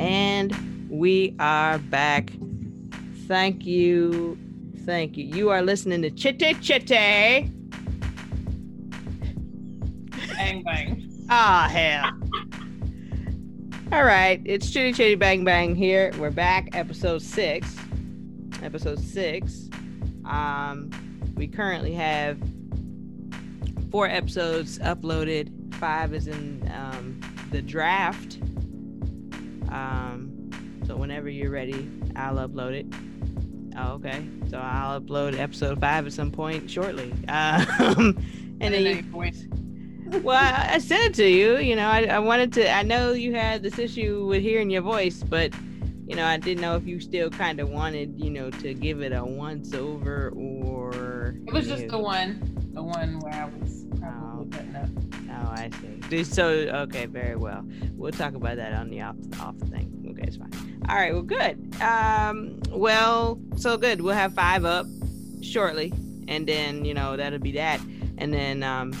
And we are back. Thank you. Thank you. You are listening to Chitte Chitte. Bang bang. Ah, hell. All right, it's Chitty Chitty Bang Bang here. We're back, episode six. Episode six. Um, we currently have four episodes uploaded. Five is in um, the draft. Um, so whenever you're ready, I'll upload it. Oh, okay. So I'll upload episode five at some point shortly. Um, and then you, point. well, I, I sent it to you. You know, I, I wanted to. I know you had this issue with hearing your voice, but you know, I didn't know if you still kind of wanted, you know, to give it a once over or. It was just know- the one, the one where I was I see. So okay, very well. We'll talk about that on the off off thing. Okay, it's fine. All right, well, good. Um, well, so good. We'll have five up shortly, and then you know that'll be that. And then um,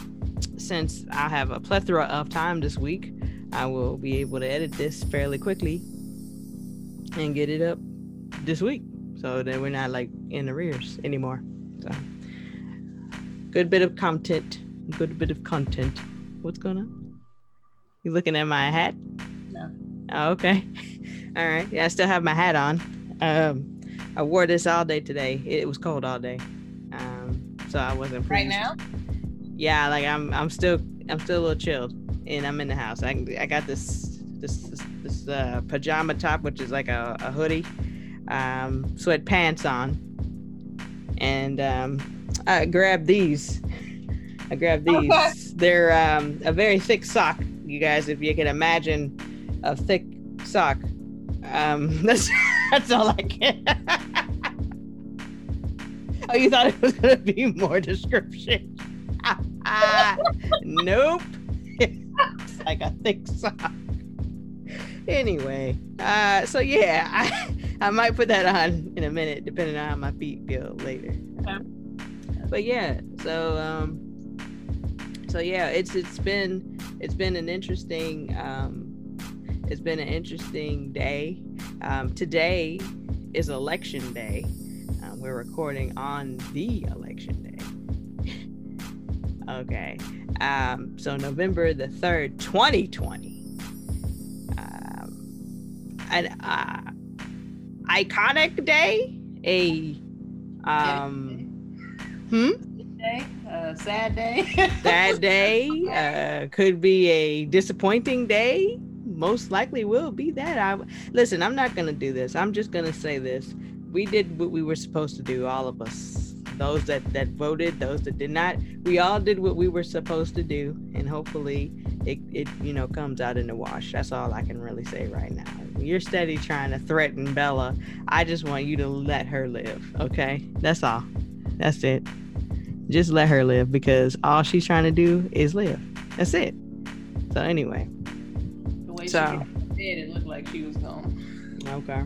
since I have a plethora of time this week, I will be able to edit this fairly quickly and get it up this week, so that we're not like in arrears anymore. So, good bit of content. Good bit of content. What's going on? You looking at my hat? No. Oh, okay. All right. Yeah, I still have my hat on. Um, I wore this all day today. It was cold all day. Um, so I wasn't Right now? Yeah, like I'm I'm still I'm still a little chilled, and I'm in the house. I I got this this this, this uh, pajama top, which is like a, a hoodie, um, sweatpants on, and um, I grabbed these. I grabbed these. Okay. They're um, a very thick sock, you guys. If you can imagine a thick sock, um, that's that's all I can. oh, you thought it was gonna be more description? nope. it's like a thick sock. Anyway, uh, so yeah, I, I might put that on in a minute, depending on how my feet feel later. Okay. But yeah, so um, so yeah, it's it's been it's been an interesting um, it's been an interesting day. Um, today is election day. Um, we're recording on the election day. okay. Um, so November the 3rd, 2020. Um, an uh, iconic day. A um, hmm? Sad day? sad day uh, could be a disappointing day. Most likely will be that. I listen. I'm not gonna do this. I'm just gonna say this. We did what we were supposed to do. All of us. Those that that voted, those that did not. We all did what we were supposed to do, and hopefully, it it you know comes out in the wash. That's all I can really say right now. You're steady trying to threaten Bella. I just want you to let her live. Okay, that's all. That's it just let her live because all she's trying to do is live. That's it. So anyway, the way So- she did, it looked like she was mm-hmm. okay.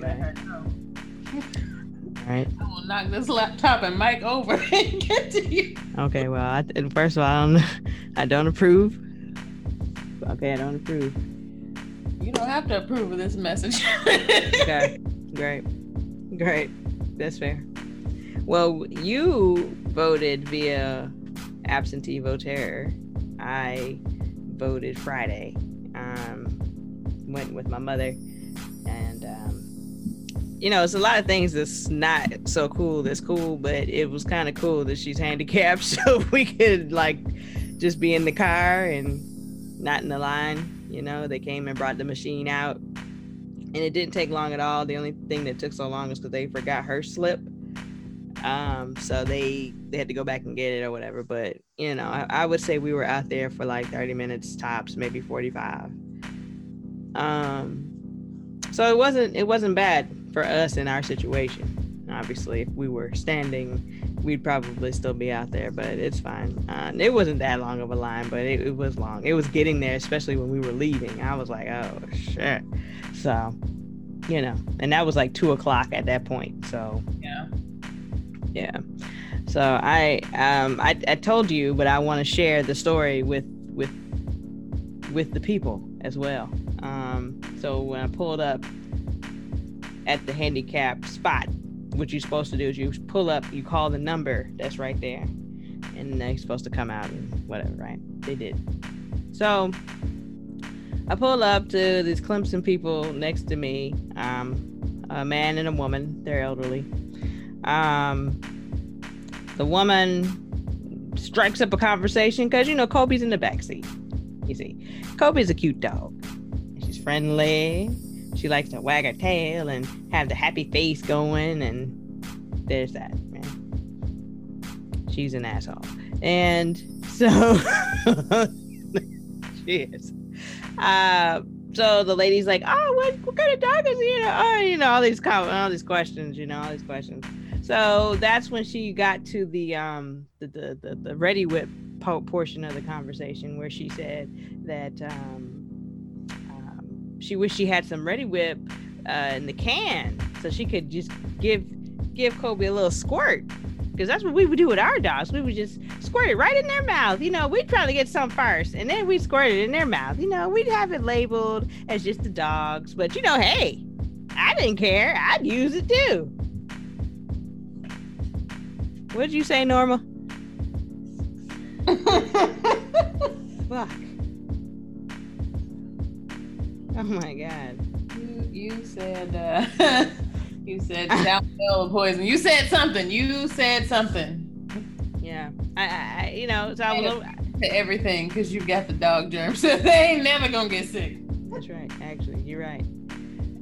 Let Okay. All right. I will knock this laptop and mic over and get to you. Okay. Well, I, first of all, I don't, I don't approve. Okay, I don't approve. You don't have to approve of this message. Okay. Great. Great. That's fair. Well, you voted via absentee voter. I voted Friday. Um, went with my mother, and um, you know, it's a lot of things that's not so cool. That's cool, but it was kind of cool that she's handicapped, so we could like just be in the car and not in the line. You know, they came and brought the machine out, and it didn't take long at all. The only thing that took so long is because they forgot her slip. Um, so they they had to go back and get it or whatever. But you know, I, I would say we were out there for like 30 minutes tops, maybe 45. Um, so it wasn't it wasn't bad for us in our situation. Obviously, if we were standing, we'd probably still be out there, but it's fine. Uh, it wasn't that long of a line, but it, it was long. It was getting there, especially when we were leaving. I was like, oh shit. So, you know, and that was like two o'clock at that point. So yeah. Yeah. So I um I, I told you, but I want to share the story with with with the people as well. Um, so when I pulled up at the handicap spot, what you're supposed to do is you pull up, you call the number that's right there, and they're supposed to come out and whatever, right? They did. So I pull up to these Clemson people next to me, um, a man and a woman. They're elderly. Um, the woman strikes up a conversation because you know Kobe's in the backseat. You see, Kobe's a cute dog. She's friendly. She likes to wag her tail and have the happy face going, and there's that man. She's an asshole, and so she is. Uh, so the lady's like, "Oh, what, what kind of dog is he?" Oh, you know, all these all these questions, you know, all these questions. So that's when she got to the um the the the, the Reddi-wip po- portion of the conversation where she said that um, um she wished she had some Reddi-wip uh, in the can so she could just give give Kobe a little squirt because that's what we would do with our dogs. We would just squirt it right in their mouth. You know, we'd try to get some first, and then we'd squirt it in their mouth. You know, we'd have it labeled as just the dogs, but you know, hey, I didn't care. I'd use it too. What did you say, Norma? Fuck. Oh my god. You you said uh You said downhill poison. You said something. You said something. Yeah, I, I you know, so I was to everything because you got the dog germ, so they ain't never gonna get sick. That's right. Actually, you're right.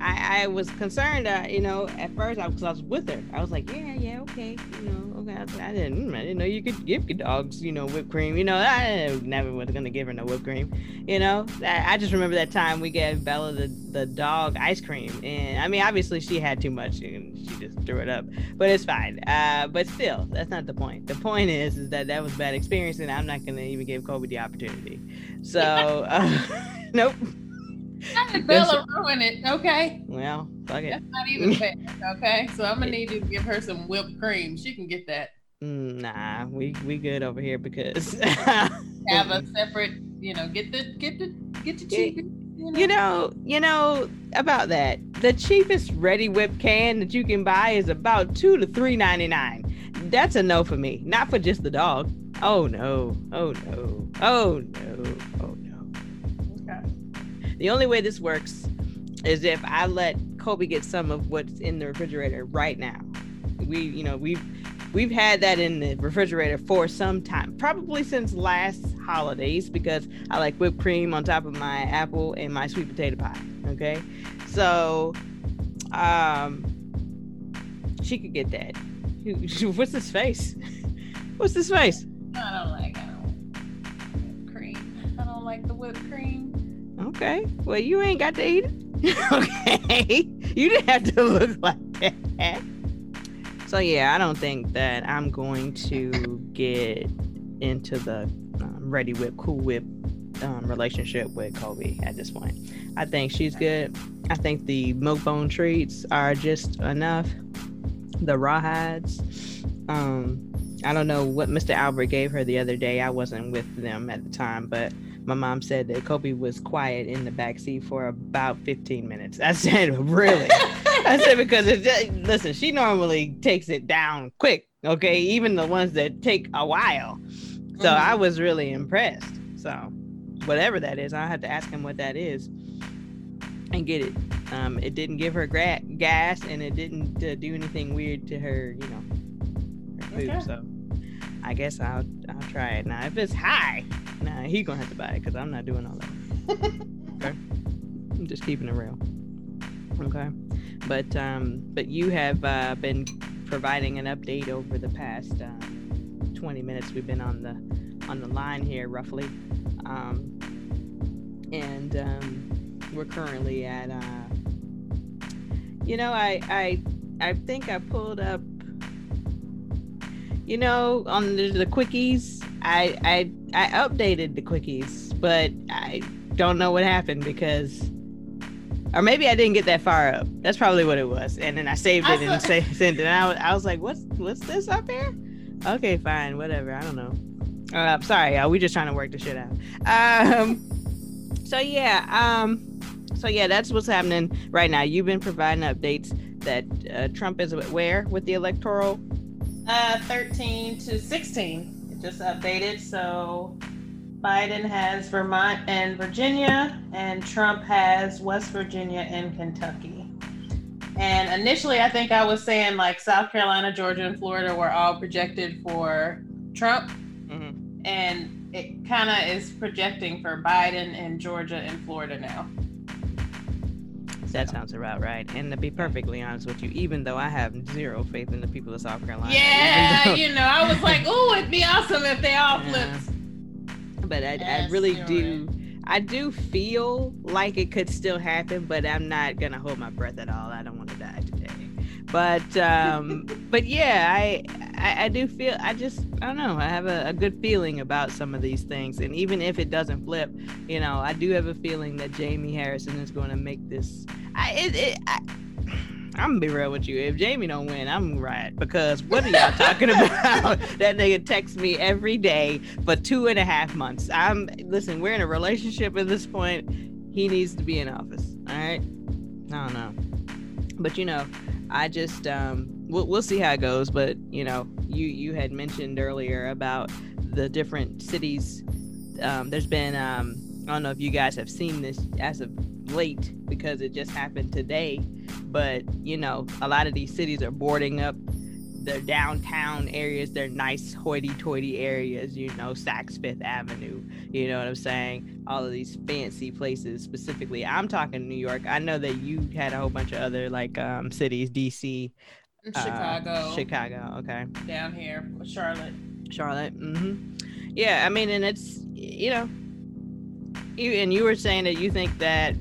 I, I was concerned, uh, you know, at first I was, I was with her. I was like, yeah, yeah, okay, you know, I, didn't, I didn't know you could give your dogs, you know, whipped cream. You know, I never was gonna give her no whipped cream. You know, I, I just remember that time we gave Bella the, the dog ice cream, and I mean, obviously she had too much and she just threw it up, but it's fine. Uh, but still, that's not the point. The point is, is that that was bad experience, and I'm not gonna even give Kobe the opportunity. So, uh, nope. Bella ruin it, okay? Well, fuck it. That's not even fair, okay? So I'm gonna need you to give her some whipped cream. She can get that. Mm, nah, we we good over here because have a separate, you know, get the get the get the cheapest. You know? you know, you know about that. The cheapest Reddi-wip can that you can buy is about two to three ninety nine. That's a no for me. Not for just the dog. Oh no. Oh no. Oh no. Oh no. Okay. the only way this works is if I let Kobe get some of what's in the refrigerator right now. We, you know, we've we've had that in the refrigerator for some time, probably since last holidays, because I like whipped cream on top of my apple and my sweet potato pie. Okay, so um, she could get that. What's his face? What's his face? I don't like. I don't like cream. I don't like the whipped cream. Okay. Well, you ain't got to eat it. okay. You didn't have to look like that. So yeah, I don't think that I'm going to get into the um, Reddi-wip, cool whip um, relationship with Kobe at this point. I think she's good. I think the milk bone treats are just enough. The rawhides. Um, I don't know what Mr. Albert gave her the other day. I wasn't with them at the time, but my mom said that Kobe was quiet in the back seat for about 15 minutes. I said, really? I said, because it, listen, she normally takes it down quick. Okay. Even the ones that take a while. So mm-hmm. I was really impressed. So whatever that is, I had to ask him what that is and get it. Um, it didn't give her gra- gas and it didn't uh, do anything weird to her, you know, her food. Okay. So I guess I'll I'll try it now. If it's high, nah, he gonna have to buy it because I'm not doing all that. okay, I'm just keeping it real. Okay, but um, but you have uh, been providing an update over the past uh, 20 minutes. We've been on the on the line here roughly, um, and um, we're currently at. Uh, you know, I I I think I pulled up you know, on the, the quickies, I, I I updated the quickies, but I don't know what happened because, or maybe I didn't get that far up. That's probably what it was. And then I saved it and say, sent it. And I was, I was like, what's what's this up here? Okay, fine, whatever. I don't know. Uh, sorry, y'all. We just trying to work the shit out. Um, So yeah, um, so yeah, that's what's happening right now. You've been providing updates that uh, Trump is where with the electoral. Uh, 13 to 16. It just updated. So Biden has Vermont and Virginia, and Trump has West Virginia and Kentucky. And initially, I think I was saying like South Carolina, Georgia, and Florida were all projected for Trump. Mm-hmm. And it kind of is projecting for Biden and Georgia and Florida now. That sounds about right. And to be perfectly honest with you, even though I have zero faith in the people of South Carolina. Yeah, though, you know, I was like, oh, it'd be awesome if they all flipped. Yeah. But I, I really do. I do feel like it could still happen, but I'm not gonna hold my breath at all. I don't want to die today. But um, but yeah, I, I, I do feel I just I don't know. I have a, a, good feeling about some of these things, and even if it doesn't flip, you know, I do have a feeling that Jamie Harrison is going to make this. I it, it I, I'm gonna be real with you. If Jamie don't win, I'm right. Because what are y'all talking about? that nigga texts me every day for two and a half months. I'm listen. We're in a relationship at this point. He needs to be in office. All right. I don't know, but you know, I just um, we'll we'll see how it goes. But you know, you you had mentioned earlier about the different cities. Um, there's been um, I don't know if you guys have seen this as of late because it just happened today, but you know, a lot of these cities are boarding up their downtown areas, their nice hoity-toity areas, you know, Saks Fifth Avenue, you know what I'm saying? All of these fancy places specifically. I'm talking New York. I know that you had a whole bunch of other like um cities, DC, uh, Chicago. Uh, Chicago, okay. Down here, Charlotte. Charlotte. Mm-hmm. Yeah, I mean, and it's you know, you and you were saying that you think that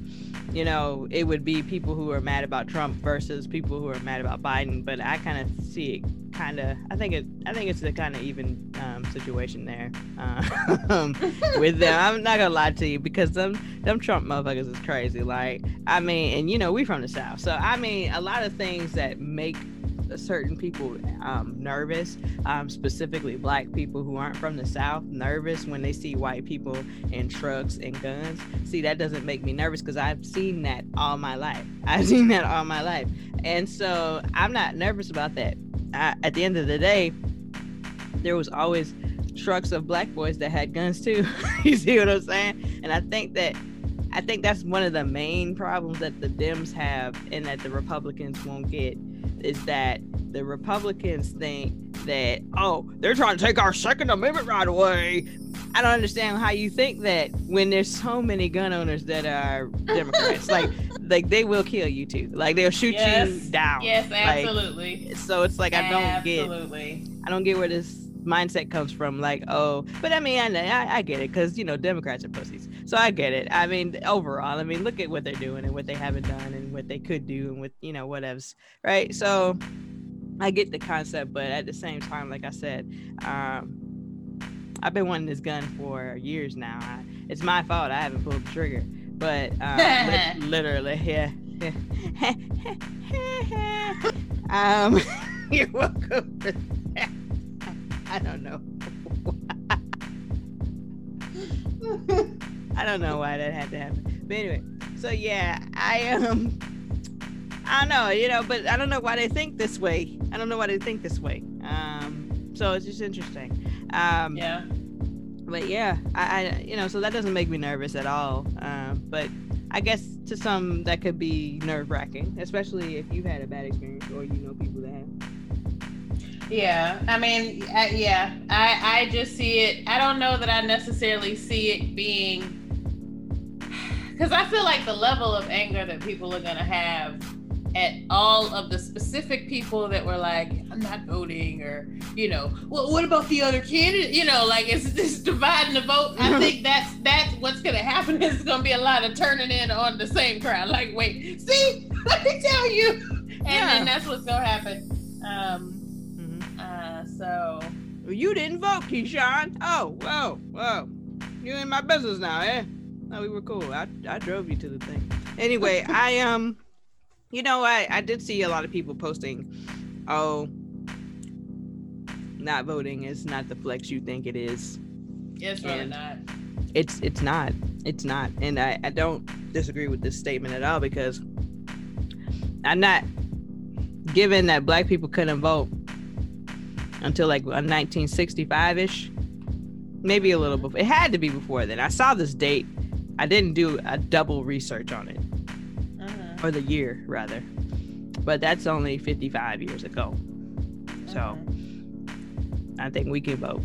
you know, it would be people who are mad about Trump versus people who are mad about Biden. But I kind of see it kind of. I think it. I think it's the kind of even um, situation there um, with them. I'm not gonna lie to you because them them Trump motherfuckers is crazy. Like I mean, and you know we from the South, so I mean a lot of things that make certain people um, nervous, um, specifically black people who aren't from the South, nervous when they see white people in trucks and guns. See, that doesn't make me nervous because I've seen that all my life. I've seen that all my life. And so I'm not nervous about that. I, at the end of the day, there was always trucks of black boys that had guns too. you see what I'm saying? And I think that I think that's one of the main problems that the Dems have and that the Republicans won't get is that the Republicans think that, oh, they're trying to take our Second Amendment right away. I don't understand how you think that when there's so many gun owners that are Democrats. like, like they will kill you too. Like they'll shoot yes. you down. Yes, absolutely. Like, so it's like I don't get. absolutely. I don't get where this mindset comes from. Like, oh, but I mean, I I, I get it because you know Democrats are pussies. So I get it. I mean, overall, I mean, look at what they're doing and what they haven't done and what they could do and what you know whatevs, right? So I get the concept, but at the same time, like I said, um, I've been wanting this gun for years now. I, it's my fault. I haven't pulled the trigger, but um, li- literally, yeah. um, you're welcome. I don't know. I don't know why that had to happen. But anyway, so yeah, I um I don't know, you know, but I don't know why they think this way. I don't know why they think this way. Um so it's just interesting. Um Yeah. But yeah, I, I you know, so that doesn't make me nervous at all. Um but I guess to some that could be nerve wracking, especially if you've had a bad experience or you know people that have. Yeah, I mean, I, yeah, I I just see it. I don't know that I necessarily see it being because I feel like the level of anger that people are gonna have at all of the specific people that were like, I'm not voting, or you know, well, what about the other candidate? You know, like it's just dividing the vote. I think that's that's what's gonna happen. Is gonna be a lot of turning in on the same crowd. Like, wait, see, let me tell you, and yeah. then that's what's gonna happen. Um, so you didn't vote, Keyshawn. Oh, whoa, whoa, you in my business now, eh? No, we were cool. I, I drove you to the thing. Anyway, I um, you know, I I did see a lot of people posting, oh, not voting is not the flex you think it is. It's really not. It's it's not, It's not. And I, I don't disagree with this statement at all because I'm not given that black people couldn't vote until like 1965 ish, maybe a little before. It had to be before then. I saw this date. I didn't do a double research on it, Mhm. or the year rather, but that's only 55 years ago. So Mhm. I think we can vote.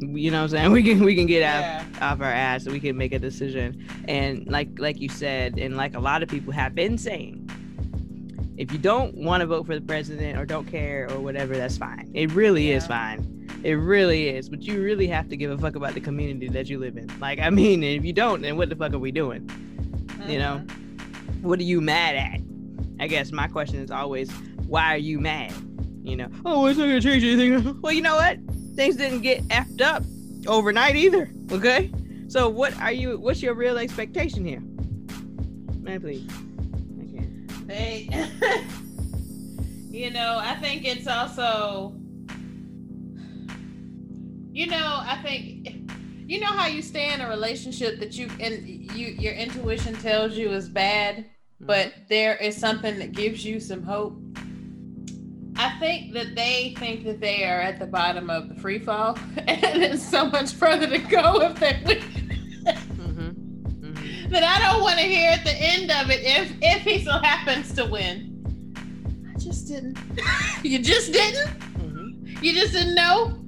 You know what I'm saying? We can we can get out Yeah. off our ass we can make a decision. And like like you said, and like a lot of people have been saying, if you don't want to vote for the president or don't care or whatever, that's fine. It really is fine. It really is. But you really have to give a fuck about the community that you live in. Like I mean, if you don't, then what the fuck are we doing? You know? Mhm. What are you mad at? I guess my question is always, why are you mad? You know, oh, it's not gonna change anything. Well, you know what? Things didn't get effed up overnight either. Okay, so what are you? What's your real expectation here? Man, please. They, you know, I think it's also, you know, I think, you know how you stay in a relationship that you and you your intuition tells you is bad, but mm-hmm. there is something that gives you some hope. I think that they think that they are at the bottom of the free fall, and it's so much further to go if they win. That I don't want to hear at the end of it if if he so happens to win. I just didn't. you just didn't. Mhm. You just didn't know.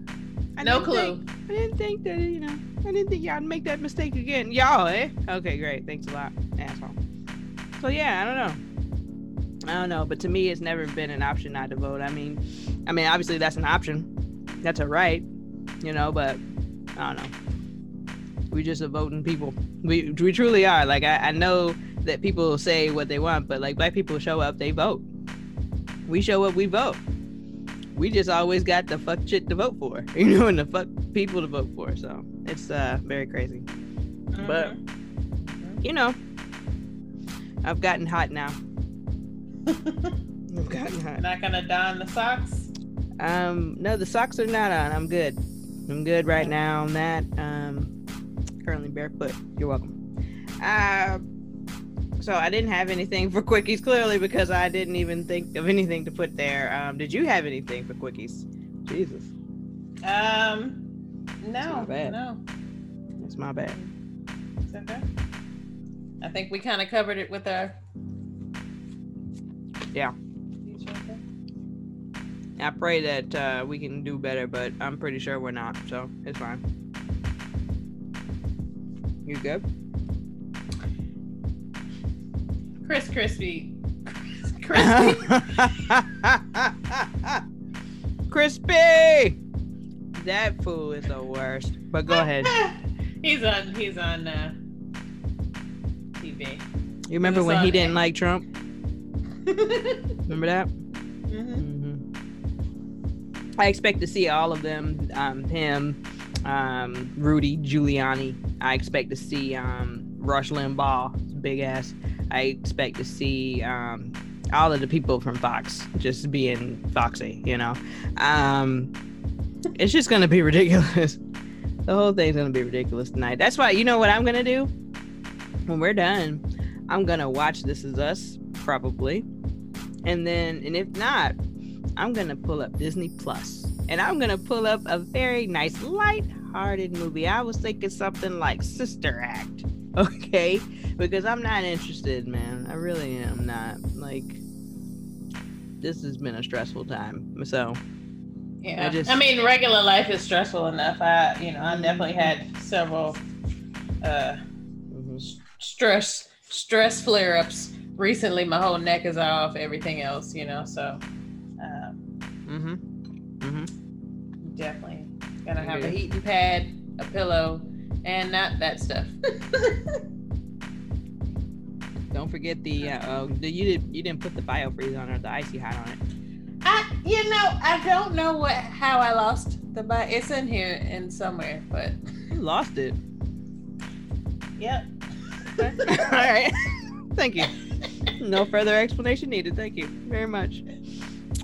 I No didn't clue. think- I didn't think that you know. I didn't think y'all would make that mistake again. Y'all, eh? Okay, great. Thanks a lot, asshole. So yeah, I don't know. I don't know, but to me, it's never been an option not to vote. I mean, I mean, obviously that's an option. That's a right, you know. But I don't know. We just a voting people. We we truly are. Like I, I know that people say what they want, but like black people show up, they vote. We show up, we vote. We just always got the fuck shit to vote for, you know, and the fuck people to vote for. So it's uh very crazy. But Mhm. you know, I've gotten hot now. I've gotten hot. not gonna don the socks. Um, no, the socks are not on. I'm good. I'm good right now on that. Um, currently barefoot. You're welcome. Uh, so I didn't have anything for quickies clearly because I didn't even think of anything to put there. Um, did you have anything for quickies? Jesus, Um, no, bad. no, that's my bad. it's okay. I think we kind of covered it with our. Yeah. I pray that uh, we can do better, but I'm pretty sure we're not. So it's fine. You good? Chris Crispy. Crispy. Crispy. That fool is the worst. But go ahead. he's on. He's on uh, TV. You remember when he didn't like Trump? mm-hmm. Remember that? hmm I expect to see all of them. Um, him, um, Rudy Giuliani. I expect to see um, Rush Limbaugh, big ass. I expect to see um, all of the people from Fox just being foxy. You know, um, it's just gonna be ridiculous. The whole thing's gonna be ridiculous tonight. That's why you know what I'm gonna do when we're done. I'm gonna watch This Is Us probably, and then and if not, I'm gonna pull up Disney Plus, and I'm gonna pull up a very nice light-hearted movie. I was thinking something like Sister Act, okay? Because I'm not interested, man. I really am not. Like, this has been a stressful time. So, Yeah. I, I mean, regular life is stressful enough. I, you know, I definitely had several uh, mhm. stress stress flare ups recently. My whole neck is off. Everything else, you know. So, um, mm-hmm. Mm-hmm. definitely gonna have a heating pad, a pillow, and not that stuff. Don't forget the. Uh, the you did you didn't put the biofreeze on or the icy hot on it. I, you know, I don't know what how I lost the bi It's in here in somewhere, but You lost it. yep. All right. Thank you. No further explanation needed. Thank you very much.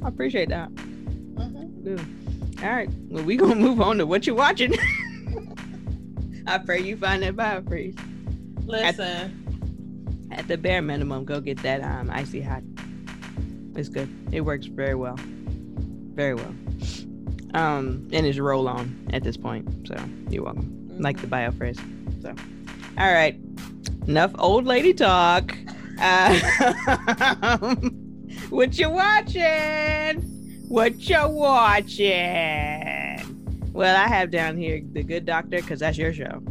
I appreciate that. Mhm. All right. Well, we gonna move on to what you're watching. I pray you find that biofreeze. Listen. At, at, the bare minimum, go get that um icy hot. It's good. It works very well. Very well. Um, and it's roll on at this point. So you're welcome. Mm-hmm. Like the biofreeze. So, all right. Enough old lady talk. Uh, what you watching? What you watching? Well, I have down here the Good Doctor because that's your show.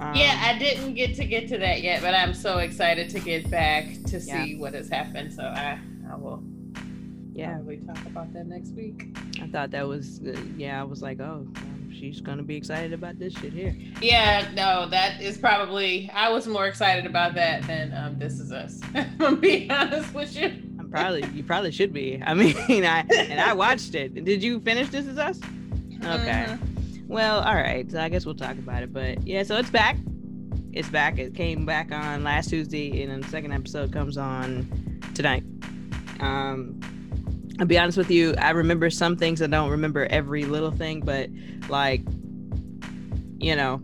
Um, yeah, I didn't get to get to that yet, but I'm so excited to get back to see yeah. what has happened. So I, I will. Yeah, we talk about that next week. I thought that was, uh, yeah, I was like, oh, she's gonna be excited about this shit here. Yeah, no, that is probably. I was more excited about that than um, This Is Us. I'm be honest with you. Probably you probably should be. I mean, I and I watched it. Did you finish This Is Us? Okay. Mm-hmm. Well, all right. So I guess we'll talk about it. But yeah, so it's back. It's back. It came back on last Tuesday, and then the second episode comes on tonight. Um, I'll be honest with you, I remember some things. I don't remember every little thing, but like, you know,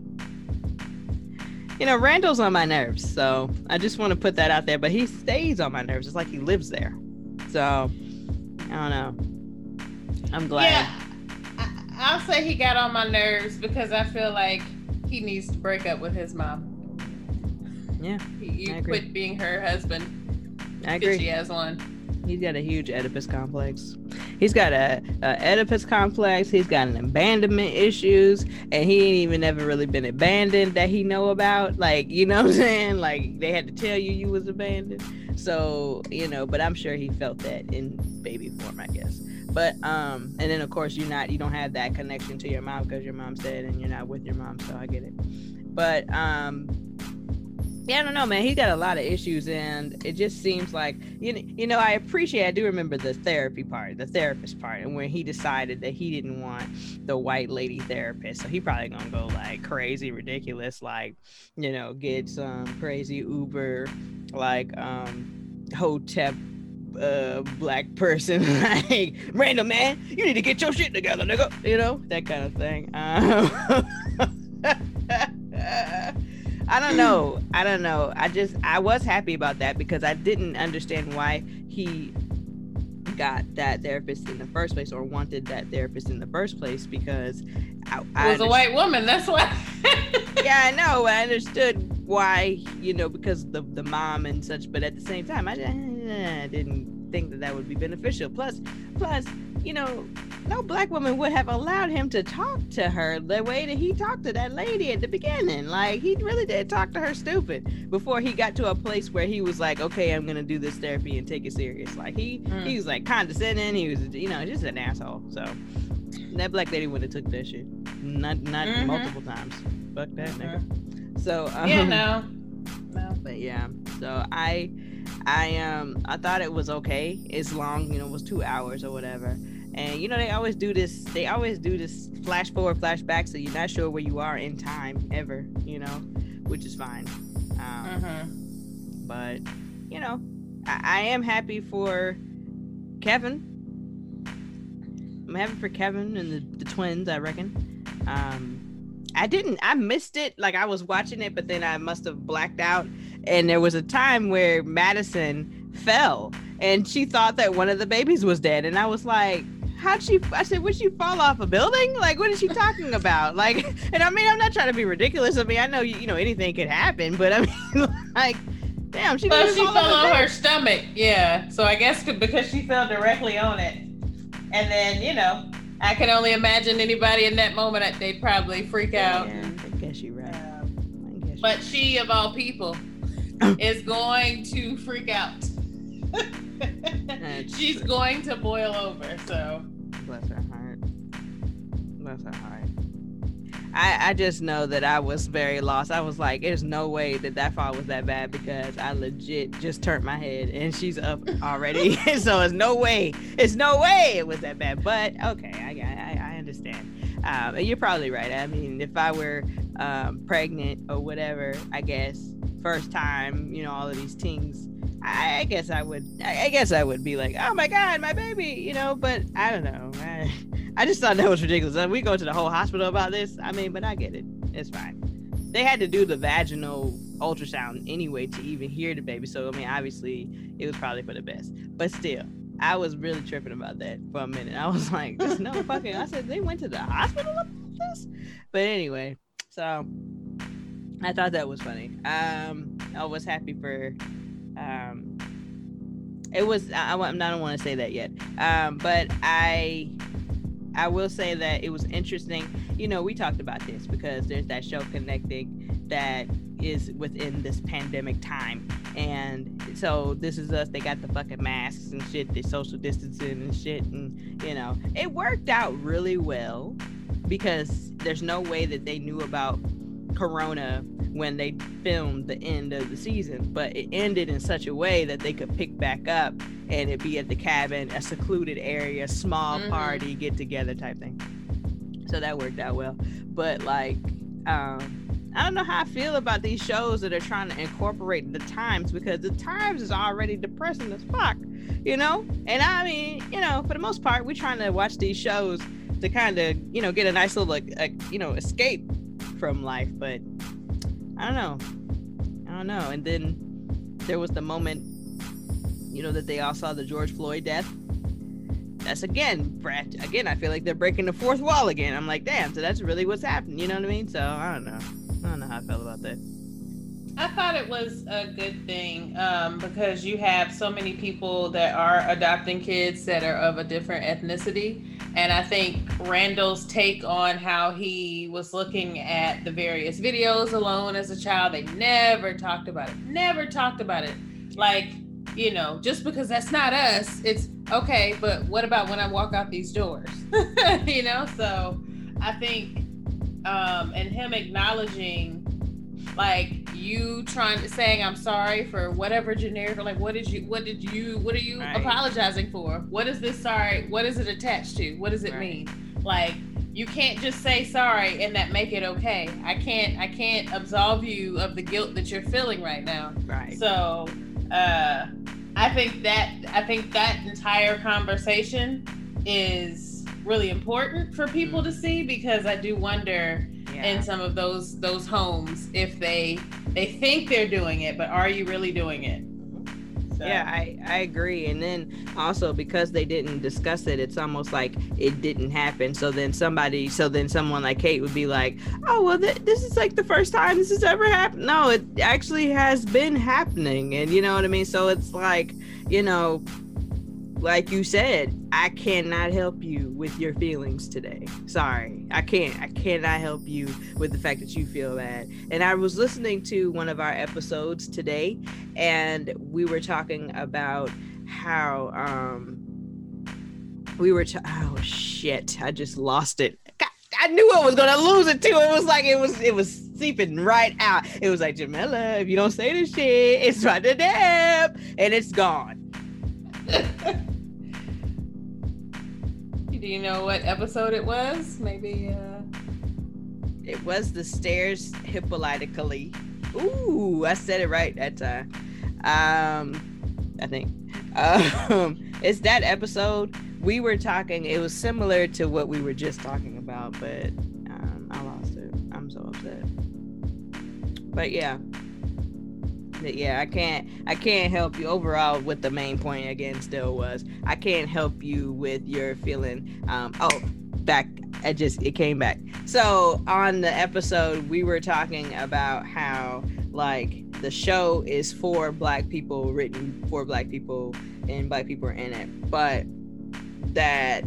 you know, Randall's on my nerves. So I just want to put that out there. But he stays on my nerves. It's like he lives there. So I don't know. I'm glad. Yeah, I, will say he got on my nerves because I feel like he needs to break up with his mom. Yeah, you quit being her husband. I agree. She has one. He's got a huge Oedipus complex. He's got a, a, Oedipus complex. He's got an abandonment issues, and he ain't even ever really been abandoned that he know about. Like you know what I'm saying? Like they had to tell you you was abandoned. So you know, but I'm sure he felt that in baby form, I guess. But um, and then of course you're not, you don't have that connection to your mom because your mom's dead and you're not with your mom. So I get it. But um, yeah, I don't know, man. He got a lot of issues, and it just seems like you know, you know. I appreciate. I do remember the therapy part, the therapist part, and when he decided that he didn't want the white lady therapist, so he probably gonna go like crazy, ridiculous, like you know, get some crazy Uber, like um, hotep uh black person like random man you need to get your shit together nigga you know that kind of thing um, I don't know. I don't know. I just I was happy about that because I didn't understand why he got that therapist in the first place or wanted that therapist in the first place because I, I was a white woman. That's why. yeah, I know. I understood why, you know, because the the mom and such. But at the same time, I, I didn't think that that would be beneficial. Plus, plus, you know, no black woman would have allowed him to talk to her the way that he talked to that lady at the beginning. Like he really did talk to her stupid before he got to a place where he was like, okay, I'm gonna do this therapy and take it serious. Like he mm. he was like condescending. He was you know just an asshole. So that black lady would have took that shit, not not mm-hmm. multiple times. Fuck that mm-hmm. nigga. So um, yeah, no, no. But yeah, so I. I um I thought it was okay. It's long, you know, it was two hours or whatever. And you know, they always do this, they always do this flash forward, flashback, so you're not sure where you are in time ever, you know, which is fine. Um, uh-huh. But, you know, I, I am happy for Kevin. I'm happy for Kevin and the, the twins, I reckon. Um, I didn't, I missed it. Like I was watching it, but then I must have blacked out. And there was a time where Madison fell and she thought that one of the babies was dead. And I was like, how'd she i said would she fall off a building? Like what is she talking about? Like and i mean i'm not trying to be ridiculous. I mean i know you, you know anything could happen but i mean like damn she, well, she fell on her stomach yeah. So i guess because she fell directly on it. And then you know i can only imagine anybody in that moment they'd probably freak out. Yeah, i guess you're right. Um, guess but she of all people is going to freak out She's going to boil over, so. Bless her heart. Bless her heart. I, I just know that I was very lost. I was like, there's no way that that fall was that bad because I legit just turned my head and she's up already. so it's no way, it's no way it was that bad. But okay, I I, I understand. Um, you're probably right. I mean, if I were um, pregnant or whatever, I guess first time, you know, all of these things I guess I would. I guess I would be like, "Oh my god, my baby," you know. But I don't know. I, I just thought that was ridiculous. We go to the whole hospital about this. I mean, but I get it. It's fine. They had to do the vaginal ultrasound anyway to even hear the baby. So I mean, obviously, it was probably for the best. But still, I was really tripping about that for a minute. I was like, "There's no fucking." I said they went to the hospital about this. But anyway, so I thought that was funny. Um, I was happy for. It was. I, I, I don't want to say that yet. Um, but I I will say that it was interesting. You know, we talked about this because there's that show connecting that is within this pandemic time. And so this is us. They got the fucking masks and shit, the social distancing and shit. And, you know, it worked out really well because there's no way that they knew about Corona when they filmed the end of the season, but it ended in such a way that they could pick back up and it be at the cabin, a secluded area, small mm-hmm. party, get together type thing. So that worked out well. But like, um, I don't know how I feel about these shows that are trying to incorporate the times because the times is already depressing as fuck, you know? And I mean, you know, for the most part, we're trying to watch these shows to kind of, you know, get a nice little, like, you know, escape from life. But I don't know. I don't know. And then there was the moment you know that they all saw the George Floyd death. That's again, Brett. Again, I feel like they're breaking the fourth wall again. I'm like, damn. So that's really what's happening. You know what I mean? So I don't know. I don't know how I felt about that. I thought it was a good thing um, because you have so many people that are adopting kids that are of a different ethnicity. And I think Randall's take on how he was looking at the various videos alone as a child, they never talked about it. Never talked about it. Like, you know, just because that's not us, it's okay, but what about when I walk out these doors? you know, so I think um and him acknowledging like you trying to saying I'm sorry for whatever generic or like what did you what did you what are you right. apologizing for? What is this sorry? What is it attached to? What does it right. mean? Like you can't just say sorry and that make it okay. I can't I can't absolve you of the guilt that you're feeling right now. Right. So uh, I think that I think that entire conversation is really important for people to see because I do wonder yeah. in some of those those homes if they they think they're doing it, but are you really doing it? So. Yeah, I, I agree. And then also because they didn't discuss it, it's almost like it didn't happen. So then somebody, so then someone like Kate would be like, oh, well, th- this is like the first time this has ever happened. No, it actually has been happening. And you know what I mean? So it's like, you know, like you said, I cannot help you with your feelings today. Sorry. I can't. I cannot help you with the fact that you feel bad. And I was listening to one of our episodes today and we were talking about how um we were to oh shit, I just lost it. I knew I was gonna lose it too. It was like it was it was seeping right out. It was like Jamila, if you don't say this shit, it's right to dip, and it's gone. Do you know what episode it was? Maybe uh it was the stairs hippolytically. Ooh, I said it right that time. Um I think. Um it's that episode. We were talking, it was similar to what we were just talking about, but um, I lost it. I'm so upset. But yeah, yeah i can't i can't help you overall with the main point again still was i can't help you with your feeling um oh back i just it came back. So on the episode we were talking about how like the show is for black people written for black people and black people are in it but that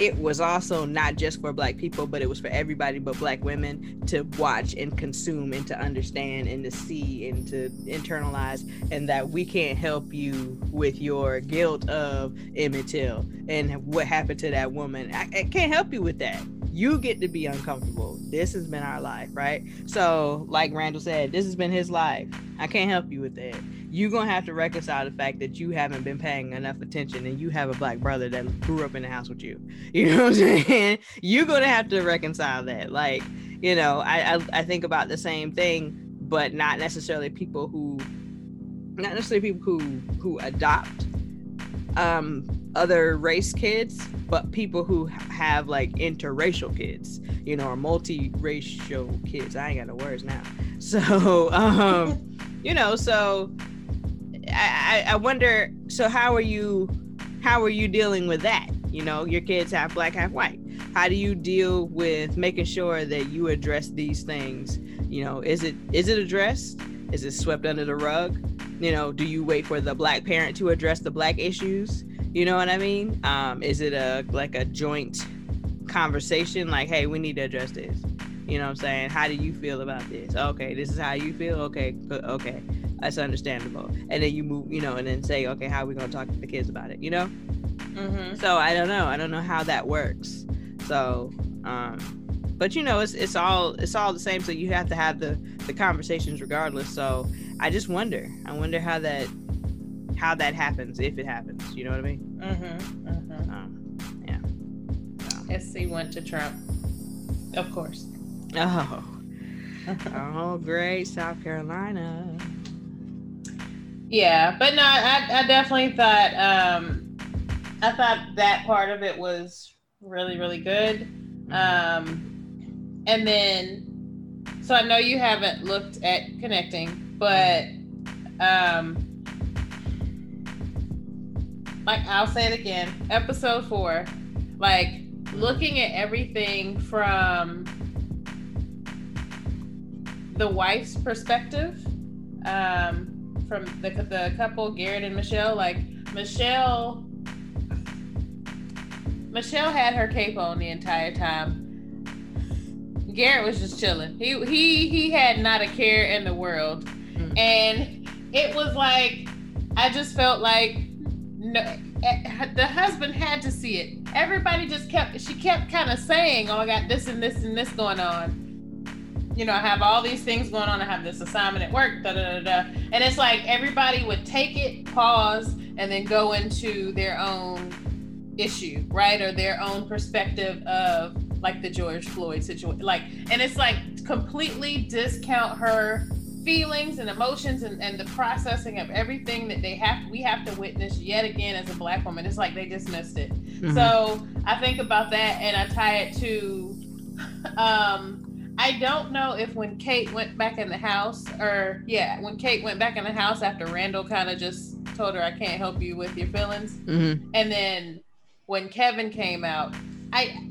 it was also not just for black people, but it was for everybody but black women to watch and consume and to understand and to see and to internalize, and that we can't help you with your guilt of Emmett Till and what happened to that woman. I, I can't help you with that. You get to be uncomfortable. This has been our life, right? So, like Randall said, this has been his life. I can't help you with that you're gonna have to reconcile the fact that you haven't been paying enough attention and you have a black brother that grew up in the house with you. You know what I'm saying? You're gonna have to reconcile that. Like, you know, I, I, I think about the same thing, but not necessarily people who not necessarily people who who adopt. Um, other race kids, but people who have like interracial kids, you know, or multiracial kids. I ain't got no words now. So, um, you know, so I, I wonder. So, how are you? How are you dealing with that? You know, your kids half black, half white. How do you deal with making sure that you address these things? You know, is it is it addressed? Is it swept under the rug? You know, do you wait for the black parent to address the black issues? You know what I mean? Um, is it a like a joint conversation? Like, hey, we need to address this. You know what I'm saying? How do you feel about this? Okay, this is how you feel. Okay, okay, that's understandable. And then you move, you know, and then say, okay, how are we gonna talk to the kids about it? You know? Mm-hmm. So I don't know. I don't know how that works. So, um, but you know, it's it's all it's all the same. So you have to have the the conversations regardless. So I just wonder. I wonder how that how that happens if it happens. You know what I mean? Mm-hmm. mm-hmm. Um, yeah. So. SC went to Trump, of course. Oh. oh, great, South Carolina. Yeah, but no, I, I definitely thought um, I thought that part of it was really really good. Um, and then, so I know you haven't looked at connecting, but um, like I'll say it again, episode four, like looking at everything from the wife's perspective, um, from the the couple Garrett and Michelle, like Michelle. Michelle had her cape on the entire time. Garrett was just chilling. He he he had not a care in the world, mm. and it was like I just felt like no, eh, the husband had to see it. Everybody just kept, she kept kind of saying, Oh, I got this and this and this going on. You know, I have all these things going on. I have this assignment at work, da da da da. And it's like everybody would take it, pause, and then go into their own issue, right? Or their own perspective of like the George Floyd situation. Like, and it's like completely discount her feelings and emotions and, and the processing of everything that they have we have to witness yet again as a black woman it's like they dismissed it mm-hmm. so i think about that and i tie it to um i don't know if when kate went back in the house or yeah when kate went back in the house after randall kind of just told her i can't help you with your feelings mm-hmm. and then when kevin came out i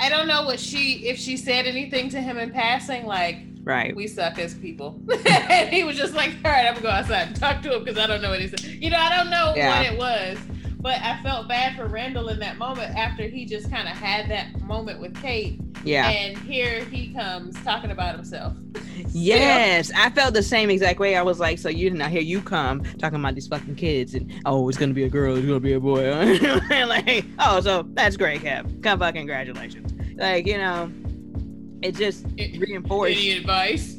i don't know what she if she said anything to him in passing like Right. We suck as people. and he was just like, all right, I'm gonna go outside and talk to him because I don't know what he said. You know, I don't know yeah. what it was. But I felt bad for Randall in that moment after he just kind of had that moment with Kate. Yeah. And here he comes talking about himself. Yes, I felt the same exact way. I was like, so you now here you come talking about these fucking kids and oh, it's gonna be a girl, it's gonna be a boy. like, oh, so that's great, Kev. Come fucking congratulations. Like, you know, it just it, reinforced. Any advice?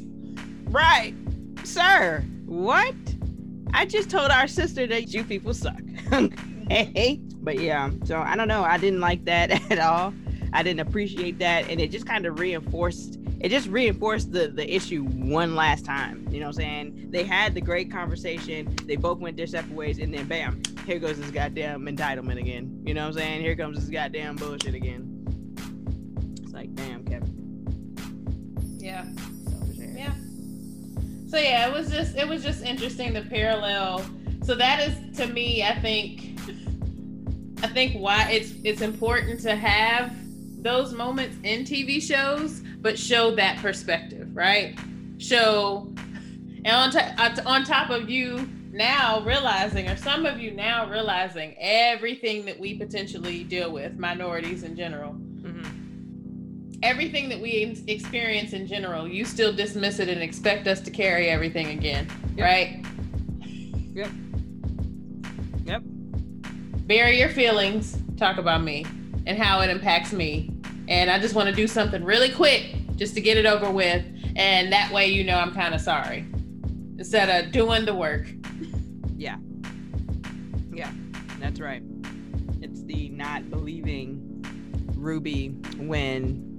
Right, sir. What? I just told our sister that you people suck. hey, but yeah. So I don't know. I didn't like that at all. I didn't appreciate that, and it just kind of reinforced. It just reinforced the the issue one last time. You know what I'm saying? They had the great conversation. They both went their separate ways, and then bam, here goes this goddamn entitlement again. You know what I'm saying? Here comes this goddamn bullshit again. It's like, damn, Kevin. Yeah. Yeah. So yeah, it was just it was just interesting the parallel. So that is to me, I think I think why it's it's important to have those moments in TV shows, but show that perspective, right? Show and on, t- on top of you now realizing, or some of you now realizing everything that we potentially deal with, minorities in general, mm-hmm. everything that we experience in general, you still dismiss it and expect us to carry everything again, yep. right? Yep. Yep. Bury your feelings, talk about me and how it impacts me. And I just want to do something really quick just to get it over with. And that way, you know, I'm kind of sorry instead of doing the work. Yeah. Yeah, that's right. It's the not believing Ruby when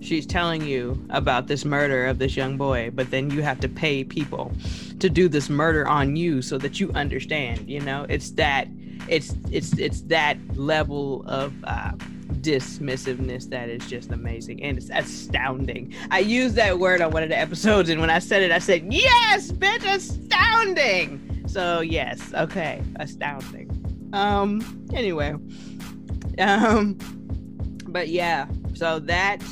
she's telling you about this murder of this young boy, but then you have to pay people to do this murder on you so that you understand, you know? It's that it's it's it's that level of uh, dismissiveness that is just amazing and it's astounding. I used that word on one of the episodes, and when I said it, I said, "Yes, bitch, astounding." So yes, okay, astounding. Um. Anyway. Um. But yeah, so that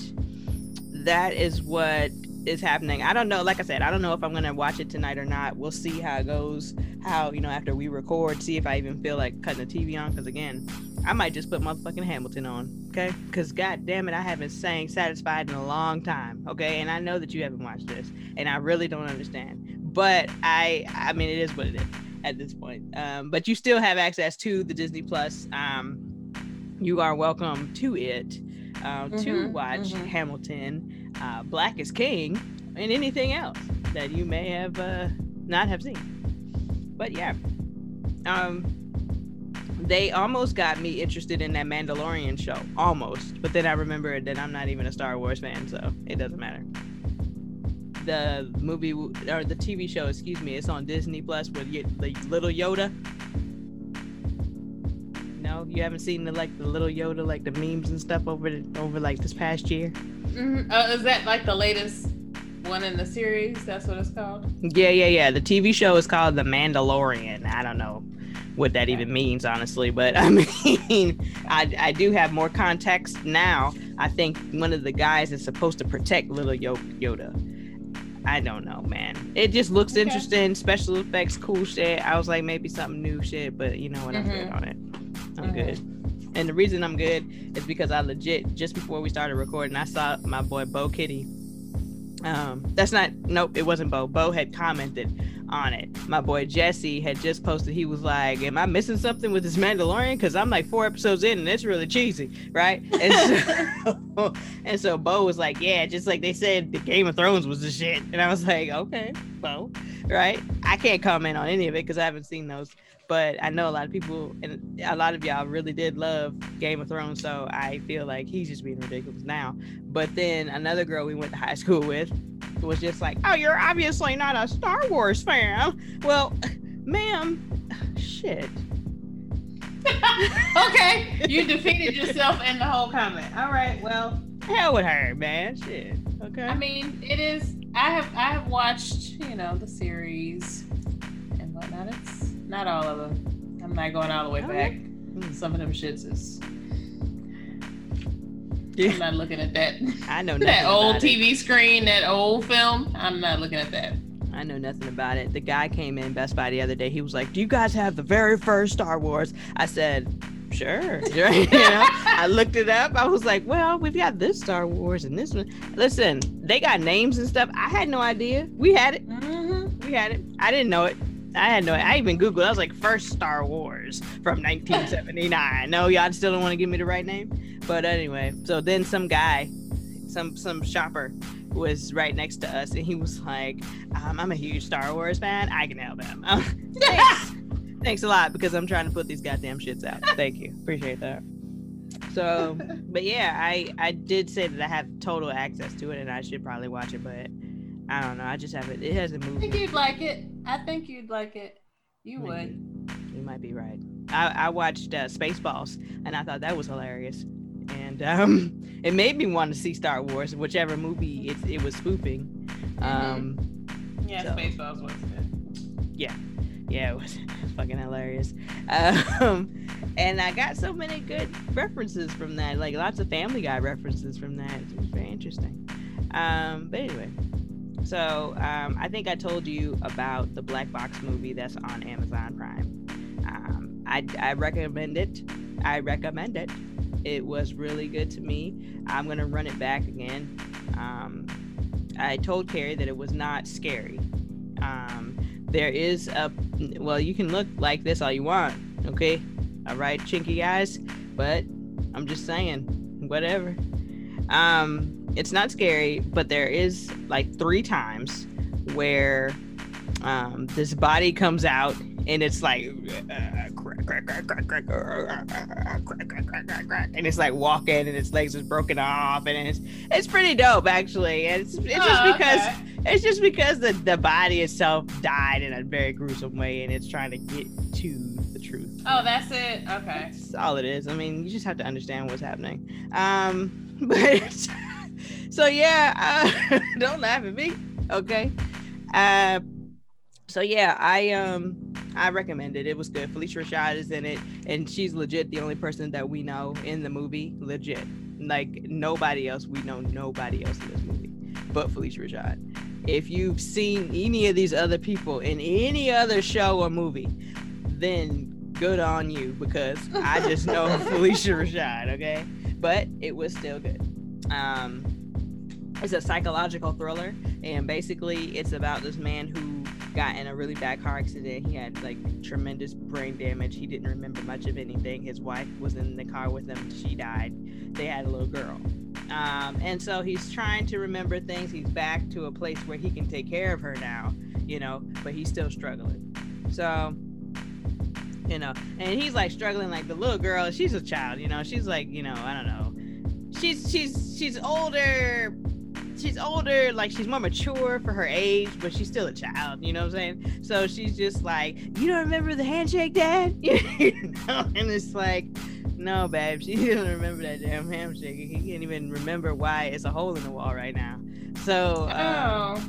that is what is happening. I don't know. Like I said, I don't know if I'm gonna watch it tonight or not. We'll see how it goes. How you know after we record, see if I even feel like cutting the TV on. Because again, I might just put motherfucking Hamilton on. Okay? Because god damn it, I haven't sang "Satisfied" in a long time. Okay? And I know that you haven't watched this, and I really don't understand. But I, I mean, it is what it is at this point. Um, but you still have access to the Disney Plus. Um, you are welcome to it uh, mm-hmm, to watch mm-hmm. Hamilton, uh, Black is King, and anything else that you may have uh, not have seen. But yeah, um, they almost got me interested in that Mandalorian show, almost. But then I remembered that I'm not even a Star Wars fan, so it doesn't matter. The movie or the TV show, excuse me, it's on Disney Plus with the little Yoda no, you haven't seen the like the little Yoda, like the memes and stuff over the, over like this past year. Mm-hmm. Uh, is that like the latest one in the series? That's what it's called. Yeah, yeah, yeah. The TV show is called The Mandalorian. I don't know what that even means, honestly, but I mean, I I do have more context now. I think one of the guys is supposed to protect little Yoda. I don't know, man. It just looks okay. interesting. Special effects, cool shit. I was like, maybe something new shit, but you know what? Mm-hmm. I'm good mm-hmm. on it. I'm good. And the reason I'm good is because I legit just before we started recording, I saw my boy Bo Kitty. Um, that's not nope, it wasn't Bo. Bo had commented on it. My boy Jesse had just posted. He was like, "Am I missing something with this Mandalorian? Because I'm like four episodes in and it's really cheesy, right?" And so, and so Bo was like, "Yeah, just like they said, the Game of Thrones was the shit." And I was like, "Okay, Bo, right? I can't comment on any of it because I haven't seen those." But I know a lot of people and a lot of y'all really did love Game of Thrones, so I feel like he's just being ridiculous now. But then another girl we went to high school with was just like, "Oh, you're obviously not a Star Wars fan." Well, ma'am, shit. okay, you defeated yourself in the whole comment. All right, well, hell with her, man. Shit. Okay. I mean, it is. I have I have watched you know the series and whatnot. It's not all of them. I'm not going all the way back. Some of them shits is. Yeah. I'm not looking at that. I know that old TV it. screen, that old film. I'm not looking at that. I know nothing about it. The guy came in Best Buy the other day. He was like, "Do you guys have the very first Star Wars?" I said, "Sure." you know, I looked it up. I was like, "Well, we've got this Star Wars and this one." Listen, they got names and stuff. I had no idea. We had it. Mm-hmm. We had it. I didn't know it. I had no. I even googled. I was like, first Star Wars from 1979. no, y'all still don't want to give me the right name. But anyway, so then some guy, some some shopper, was right next to us, and he was like, um, "I'm a huge Star Wars fan. I can help him." Thanks. thanks a lot because I'm trying to put these goddamn shits out. Thank you. Appreciate that. So, but yeah, I I did say that I have total access to it, and I should probably watch it, but I don't know. I just haven't. It hasn't moved. I think you'd like it. I think you'd like it. You Maybe. would. You might be right. I, I watched uh, Spaceballs and I thought that was hilarious, and um, it made me want to see Star Wars, whichever movie it, it was spoofing. Mm-hmm. Um, yeah, so, Spaceballs was good. Yeah, yeah, it was, fucking hilarious. Um, and I got so many good references from that, like lots of Family Guy references from that. It was very interesting. Um, but anyway, so um, I think I told you about the Black Box movie that's on Amazon Prime. Um, I, I recommend it. I recommend it. It was really good to me. I'm gonna run it back again. Um, I told Carrie that it was not scary. Um, there is a well, you can look like this all you want, okay? All right, chinky guys, but I'm just saying, whatever. Um, it's not scary, but there is like three times where um, this body comes out and it's like and it's like walking and its legs is broken off and it's it's pretty dope actually. And it's, it's just oh, because okay. it's just because the, the body itself died in a very gruesome way and it's trying to get to the truth. Oh that's it? Okay. That's all it is. I mean you just have to understand what's happening. Um but so yeah, uh, don't laugh at me, okay? Uh, so yeah, I um I recommend it. It was good. Phylicia Rashad is in it, and she's legit the only person that we know in the movie. Legit, like nobody else. We know nobody else in this movie but Phylicia Rashad. If you've seen any of these other people in any other show or movie, then good on you because I just know Phylicia Rashad, okay? But it was still good. Um, it's a psychological thriller, and basically, it's about this man who got in a really bad car accident. He had like tremendous brain damage. He didn't remember much of anything. His wife was in the car with him. She died. They had a little girl. Um, and so he's trying to remember things. He's back to a place where he can take care of her now, you know, but he's still struggling. So, you know, and he's like struggling like the little girl. She's a child, you know. She's like, you know, I don't know. She's she's she's older. She's older, like she's more mature for her age, but she's still a child. You know what I'm saying? So she's just like, you don't remember the handshake, Dad? you know? And it's like, no, babe, she doesn't remember that damn handshake. He can't even remember why it's a hole in the wall right now. So, um, Oh.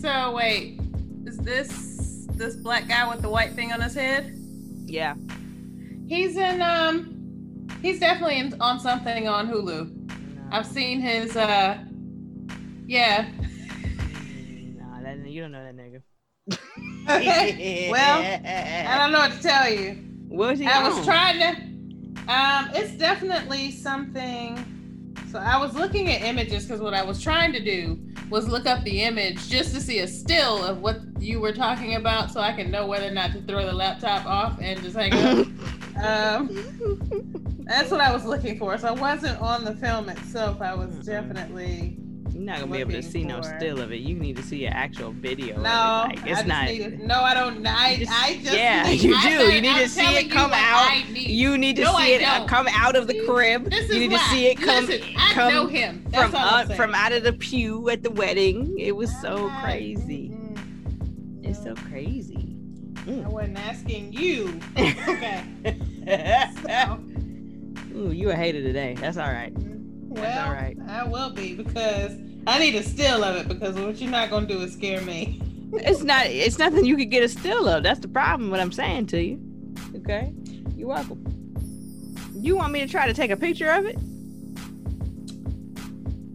So wait, is this this black guy with the white thing on his head? yeah, He's in um he's definitely in, on something on Hulu. I've seen his uh yeah. Nah, that, you don't know that nigga. Well, I don't know what to tell you. what was he I was trying to um it's definitely something so I was looking at images because what I was trying to do was look up the image just to see a still of what you were talking about so I can know whether or not to throw the laptop off and just hang up. um that's what I was looking for. So I wasn't on the film itself. I was definitely You're not gonna be able to see no still of it. You need to see an actual video. it. no. Like, I it's not. to- no, I don't. I, just- I just yeah, need- you do. said- You need I'm to see it come out. You need to No, see it uh, come out of the crib. This You is need to see it come Listen, I come know him. That's from all I'm out saying. from out of the pew at the wedding. It was so Ah, crazy. mm-mm. It's so crazy. I wasn't asking you. Okay. So, Ooh, you a hater today. That's all right. Well, all right. I will be because I need a still of it because what you're not gonna do is scare me. It's not. It's nothing you could get a still of. That's the problem. What I'm saying to you. Okay. You're welcome. You want me to try to take a picture of it?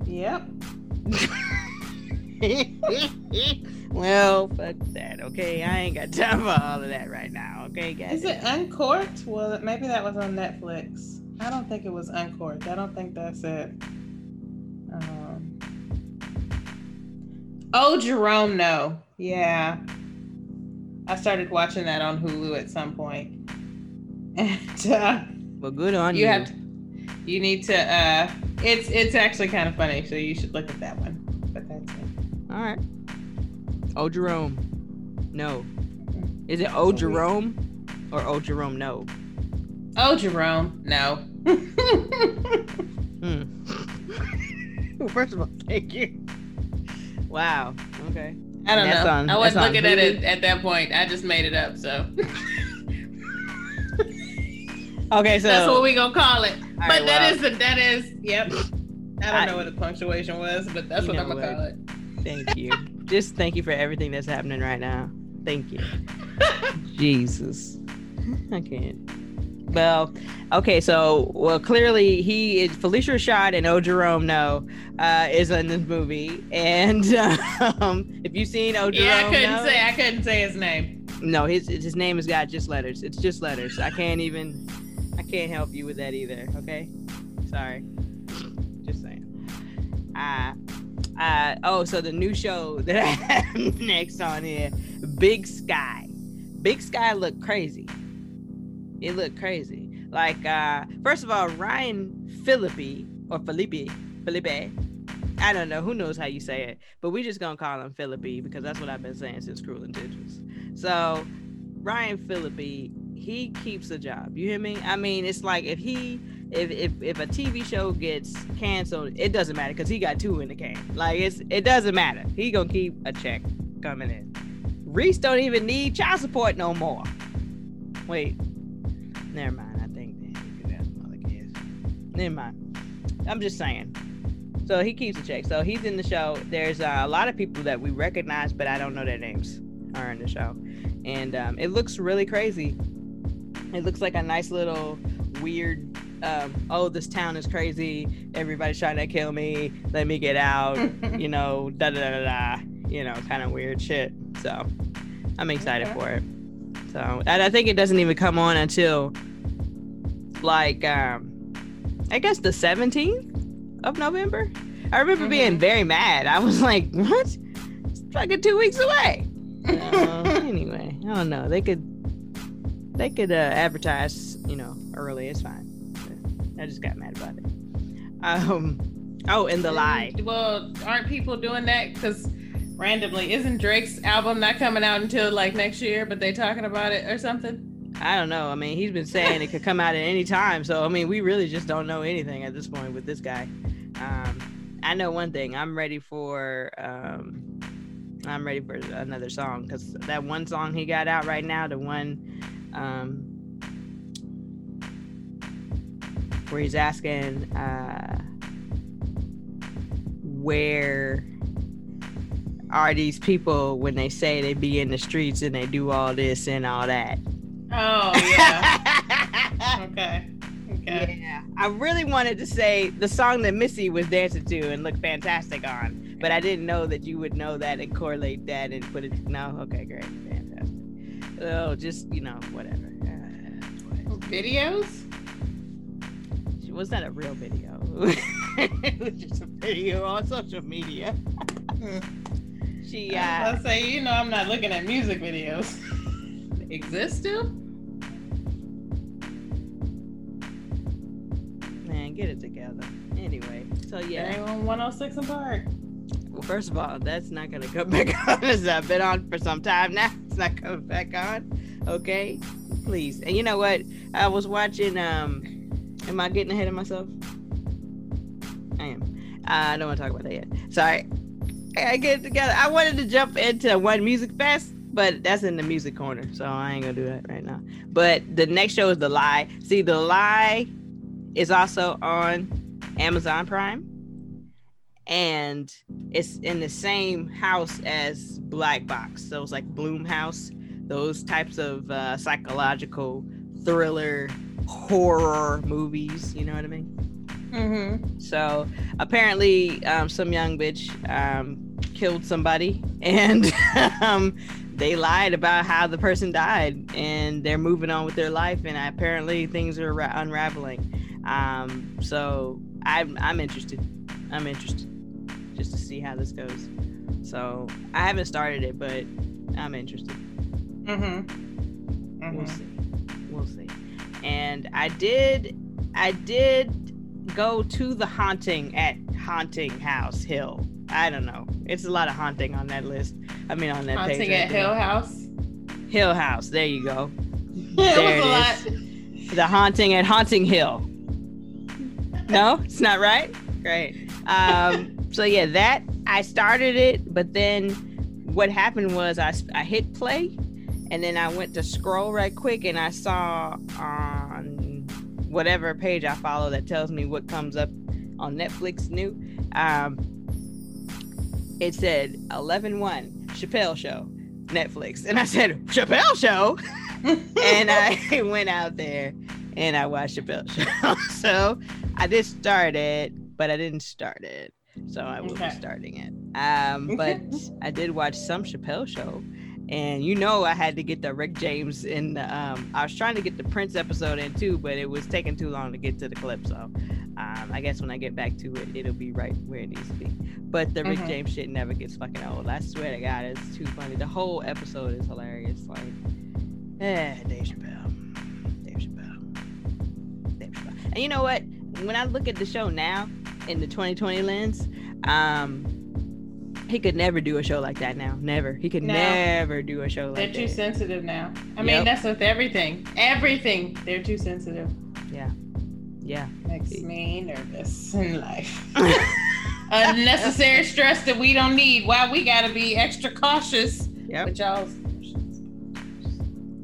Yep. well, fuck that. Okay, I ain't got time for all of that right now. Okay, guys. Is it uncorked? Well, maybe that was on Netflix. I don't think it was uncorked. I don't think that's it. Um, oh, Jerome, no. Yeah. I started watching that on Hulu at some point. And uh, Well, good on you. you have to, you need to uh it's it's actually kind of funny, so you should look at that one. But that's it. All right. Oh, Jerome. No. Is it Oh Jerome or Oh Jerome? No. Oh, Jerome, no. Hmm. first of all, thank you. Wow. Okay. I don't That's know. on- I wasn't that's on looking at it at that point. I just made it up, so Okay, so that's what we gonna call it. All but right, that well. is the that is yep. I don't I- know what the punctuation was, but that's what I'm gonna what? call it. thank you. Just thank you for everything that's happening right now. Thank you. Jesus. I can't. Well, okay, so well clearly he is Phylicia Rashad and O Jerome no uh is in this movie. And um if you've seen O Jerome yeah, I couldn't No- say I couldn't say his name. No, his his name has got just letters. It's just letters. I can't even I can't help you with that either, okay? Sorry. Just saying. Uh uh oh, so the new show that I have next on here, Big Sky. Big Sky looked crazy. It looked crazy. Like uh first of all, Ryan Philippi or Felipe, Felipe. I don't know. Who knows how you say it? But we just gonna call him Philippi because that's what I've been saying since Cruel Intentions. So Ryan Phillippe, he keeps a job. You hear me? I mean, it's like if he if if, if a TV show gets canceled, it doesn't matter because he got two in the can. Like it's it doesn't matter. He gonna keep a check coming in. Reese don't even need child support no more. Wait, never mind. I think that he do have some other kids. Never mind. I'm just saying. So he keeps a check. So he's in the show. There's uh, a lot of people that we recognize, but I don't know their names are in the show, and um, it looks really crazy. It looks like a nice little weird um, oh, this town is crazy. Everybody's trying to kill me. Let me get out. you know, da da da da. You know, kind of weird shit. So I'm excited okay. for it. So and I think it doesn't even come on until like um, I guess the 17th of November. I remember mm-hmm. being very mad. I was like, what? It's fucking two weeks away. Uh, anyway, I don't know. They could they could uh, advertise, you know, early. It's fine. I just got mad about it. Um. Oh, and the lie. Well, aren't people doing that? Because randomly, isn't Drake's album not coming out until like next year? But they talking about it or something. I don't know. I mean, he's been saying it could come out at any time. So I mean, we really just don't know anything at this point with this guy. Um, I know one thing. I'm ready for. Um, I'm ready for another song because that one song he got out right now, the one um, where he's asking uh, where are these people when they say they be in the streets and they do all this and all that. Oh yeah. okay. Okay. Yeah. I really wanted to say the song that Missy was dancing to and looked fantastic on, but I didn't know that you would know that and correlate that and put it. No, okay, great, fantastic. Oh, just you know, whatever. Uh, Videos was not a real video. it was just a video on social media. she uh I say, you know, I'm not looking at music videos. Exist still? Man, get it together. Anyway, so yeah. on 106 and Park. Well, first of all, that's not gonna come back on. It's been on for some time now. It's not coming back on. Okay, please. And you know what? I was watching um Am I getting ahead of myself? I am. I don't want to talk about that yet. Sorry. I get it together. I wanted to jump into one music fest, but that's in the music corner, so I ain't gonna do that right now. But the next show is The Lie. See, The Lie is also on Amazon Prime, and it's in the same house as Black Box. So it's like Blumhouse, those types of uh, psychological thriller horror movies. You know what I mean? Mm-hmm. So apparently, um, some young bitch um, killed somebody, and um, they lied about how the person died, and they're moving on with their life, and apparently things are ra- unraveling. Um, so I'm I'm interested. I'm interested just to see how this goes. So I haven't started it, but I'm interested. Mm-hmm. mm-hmm. We'll see. We'll see and I did I did go to the haunting at Haunting House Hill. I don't know. It's a lot of haunting on that list. I mean on that haunting page. Haunting at Hill House. Hill House. There you go. there it is. The haunting at Haunting Hill. No, it's not right. Great. Um, so yeah, that I started it, but then what happened was I I hit play and then I went to scroll right quick and I saw on whatever page I follow that tells me what comes up on Netflix new. Um, it said 11 1 Chappelle Show, Netflix. And I said, Chappelle Show? and I went out there and I watched Chappelle Show. so I did start it, but I didn't start it. So I will okay. be starting it. Um, but I did watch some Chappelle Show and you know I had to get the Rick James in the um I was trying to get the Prince episode in too, but it was taking too long to get to the clip. So um I guess when I get back to it, it'll be right where it needs to be. But the Rick mm-hmm. James shit never gets fucking old. I swear to God, it's too funny. The whole episode is hilarious. Like, eh, Dave Chappelle. Dave Chappelle. Dave Chappelle. And you know what? When I look at the show now in the 2020 lens, um he could never do a show like that now. Never. He could No. never do a show like that. They're too sensitive now. I Yep. mean, that's with everything. Everything. They're too sensitive. Yeah. Yeah. Makes me nervous in life. Unnecessary stress that we don't need. Why we gotta be extra cautious Yep. with y'all's.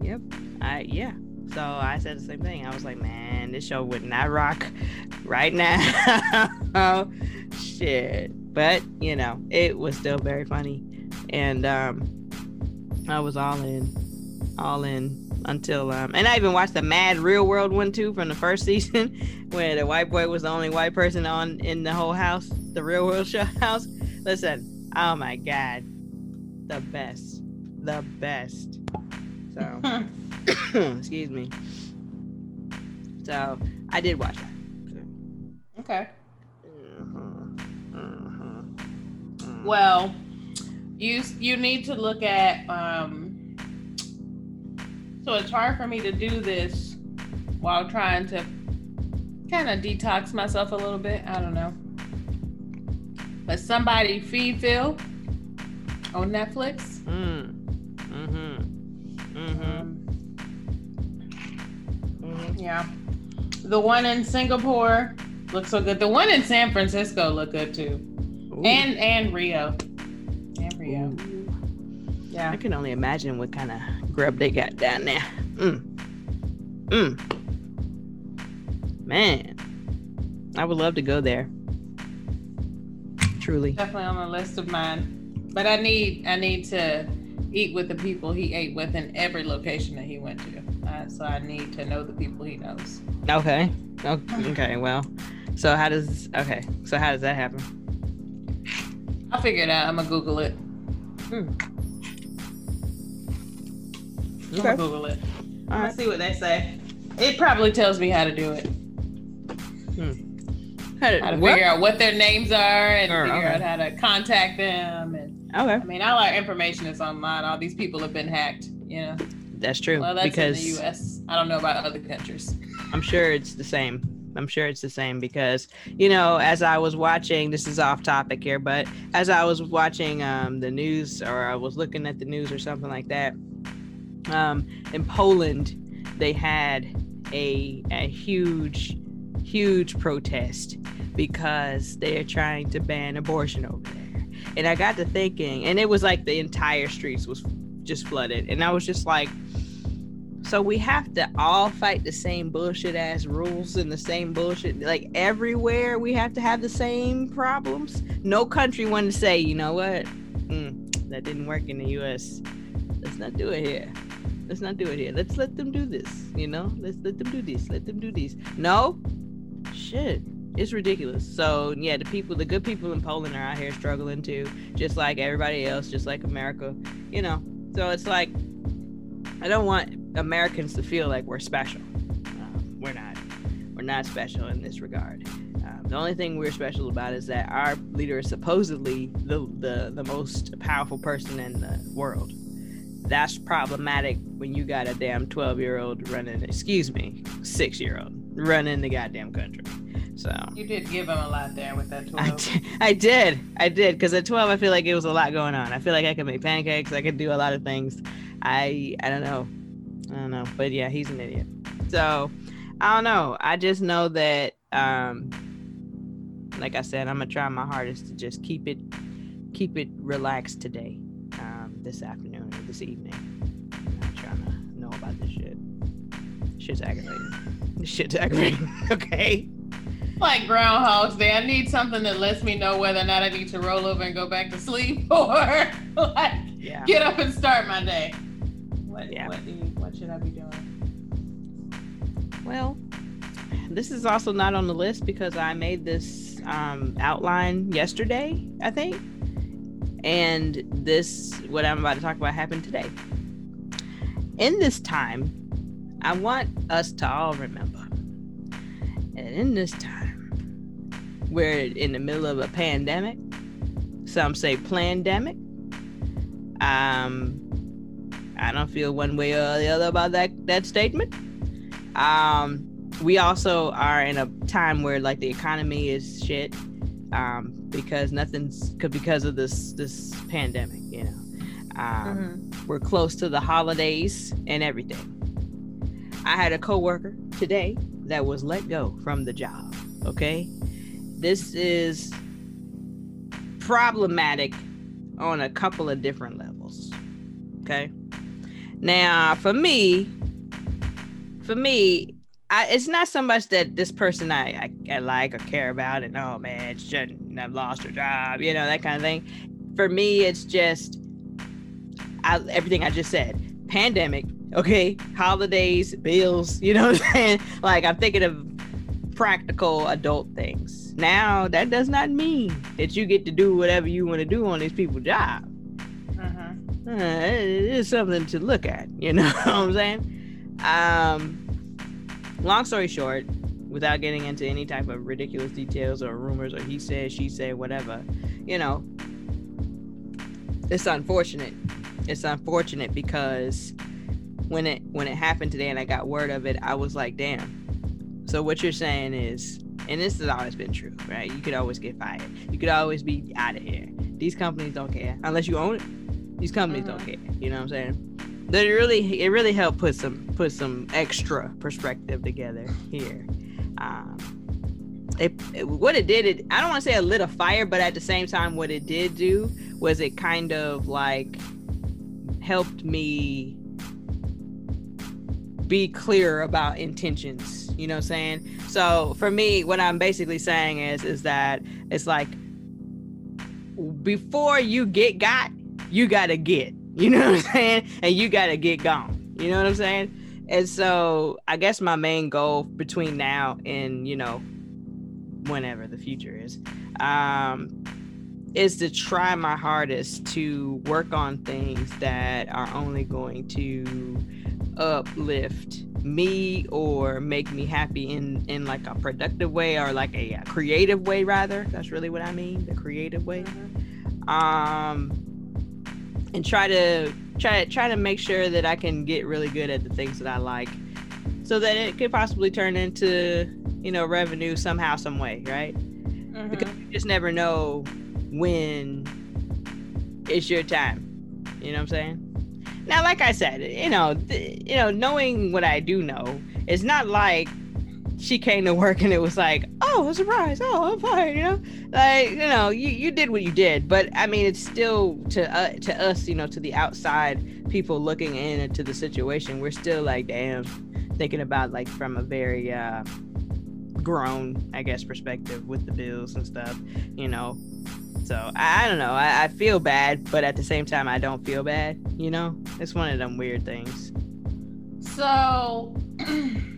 Yep. I yeah. So I said the same thing. I was like, man, this show would not rock right now. oh shit. But you know, it was still very funny. And um I was all in. All in until um and I even watched the Mad Real World one too from the first season where the white boy was the only white person on in the whole house, the real world show house. Listen, oh my god. The best. The best. So excuse me. So I did watch that. okay. Mhm. Well, you you need to look at. um So it's hard for me to do this while trying to kind of detox myself a little bit. I don't know. But somebody feed Phil on Netflix. Mm. Mhm. Mm-hmm. Um, Mhm. yeah, the one in Singapore looks so good. The one in San Francisco look good too, Ooh. and and Rio, and Rio. Ooh. Yeah. I can only imagine what kind of grub they got down there. Mm. Mm. Man, I would love to go there. Truly. definitely on the list of mine. But I need I need to eat with the people he ate with in every location that he went to. Uh, so I need to know the people he knows. Okay. Okay. Well, so how does okay? So how does that happen? I'll figure it out. I'm gonna Google it. Hmm. I'm gonna Google it. All Let's right. see what they say. It probably tells me how to do it. Hmm. How did, How to what? figure out what their names are and Sure, figure okay. out how to contact them. And Okay, I mean, all our information is online. All these people have been hacked. You know. that's true. Well, that's because in the U.S. I don't know about other countries. I'm sure it's the same. I'm sure it's the same because you know, as I was watching, this is off topic here, but as I was watching um, the news or I was looking at the news or something like that, um, in Poland, they had a a huge, huge protest because they are trying to ban abortion over there. And I got to thinking, and it was like the entire streets was just flooded, and I was just like. So we have to all fight the same bullshit ass rules and the same bullshit. Like everywhere, we have to have the same problems. No country wanted to say, you know what, mm, that didn't work in the U.S. Let's not do it here. Let's not do it here. Let's let them do this. You know, let's let them do this. Let them do this. No, shit, it's ridiculous. So yeah, the people, the good people in Poland are out here struggling too, just like everybody else, just like America. You know, so it's like I don't want Americans to feel like we're special. Um, we're not. We're not special in this regard. Um, the only thing we're special about is that our leader is supposedly the, the the most powerful person in the world. That's problematic when you got a damn twelve year old running. Excuse me, six year old running the goddamn country. So You did give him a lot there with that I 12. did, I did, I did, because at 12, I feel like it was a lot going on. I feel like I could make pancakes, I could do a lot of things. I, I don't know, I don't know, but yeah, he's an idiot. So, I don't know. I just know that, um, like I said, I'm gonna try my hardest to just keep it, keep it relaxed today, um, this afternoon or this evening. I'm not trying to know about this shit. Shit's aggravating. This shit's aggravating. okay. like Groundhog's Day. I need something that lets me know whether or not I need to roll over and go back to sleep or like Yeah. get up and start my day. Well, this is also not on the list because I made this um, outline yesterday, I think. And this, what I'm about to talk about, happened today. In this time, I want us to all remember. And in this time, we're in the middle of a pandemic. Some say pandemic. Um, I don't feel one way or the other about that that statement. Um, we also are in a time where like the economy is shit. Um, because nothing's because of this this pandemic. You know, um, mm-hmm. we're close to the holidays and everything. I had a coworker today that was let go from the job. Okay, this is problematic on a couple of different levels. Okay. Now, for me, for me, I, it's not so much that this person I, I, I, like or care about and oh man, shouldn't have lost her job, you know, that kind of thing. For me, it's just I, everything I just said. Pandemic, okay, holidays, bills, you know what I'm saying? Like I'm thinking of practical adult things. Now that does not mean that you get to do whatever you want to do on these people's job. Uh-huh. Uh, it is something to look at, you know what I'm saying? Um, long story short, without getting into any type of ridiculous details or rumors or he said, she said, whatever, you know, it's unfortunate. It's unfortunate because when it when it happened today and I got word of it, I was like, damn. So what you're saying is, and this has always been true, right? You could always get fired. You could always be out of here. These companies don't care unless you own it. These companies mm-hmm. don't care. You know what I'm saying? That it really it really helped put some put some extra perspective together here. Um, it, it, what it did it I don't want to say it lit a fire, but at the same time, what it did do was it kind of like helped me be clear about intentions. You know what I'm saying? So for me, what I'm basically saying is is that it's like before you get got, you gotta get. You know what I'm saying? And you gotta get gone. You know what I'm saying? And so I guess my main goal between now and you know whenever the future is, um, is to try my hardest to work on things that are only going to uplift me or make me happy in in like a productive way or like a, a creative way rather that's really what i mean the creative way mm-hmm. um and try to try try to make sure that I can get really good at the things that I like, so that it could possibly turn into you know revenue somehow, some way, right? Mm-hmm. Because you just never know when it's your time. You know what I'm saying? Now, like I said, you know, th- you know, knowing what I do know, it's not like she came to work and it was like, oh, a surprise, oh, I'm fine, you know, like you know, you, you did what you did, but I mean, it's still to uh, to us, you know, to the outside people looking in into the situation, we're still like, damn, thinking about like from a very uh, grown, I guess, perspective with the bills and stuff, you know. So I, I don't know. I, I feel bad, but at the same time, I don't feel bad. You know, it's one of them weird things. So.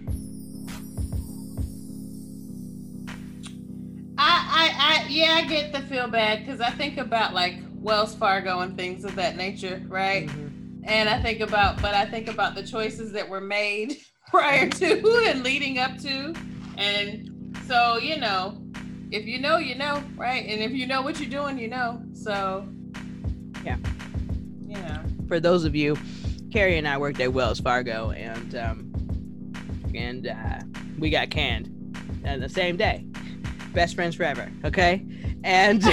I, I, yeah, I get the feel bad because I think about like Wells Fargo and things of that nature, right? Mm-hmm. And I think about, but I think about the choices that were made prior to and leading up to. And so, you know, if you know, you know, right? And if you know what you're doing, you know. So, yeah. Yeah. For those of you, Carrie and I worked at Wells Fargo and, um, and, uh, we got canned on the same day best friends forever. Okay, and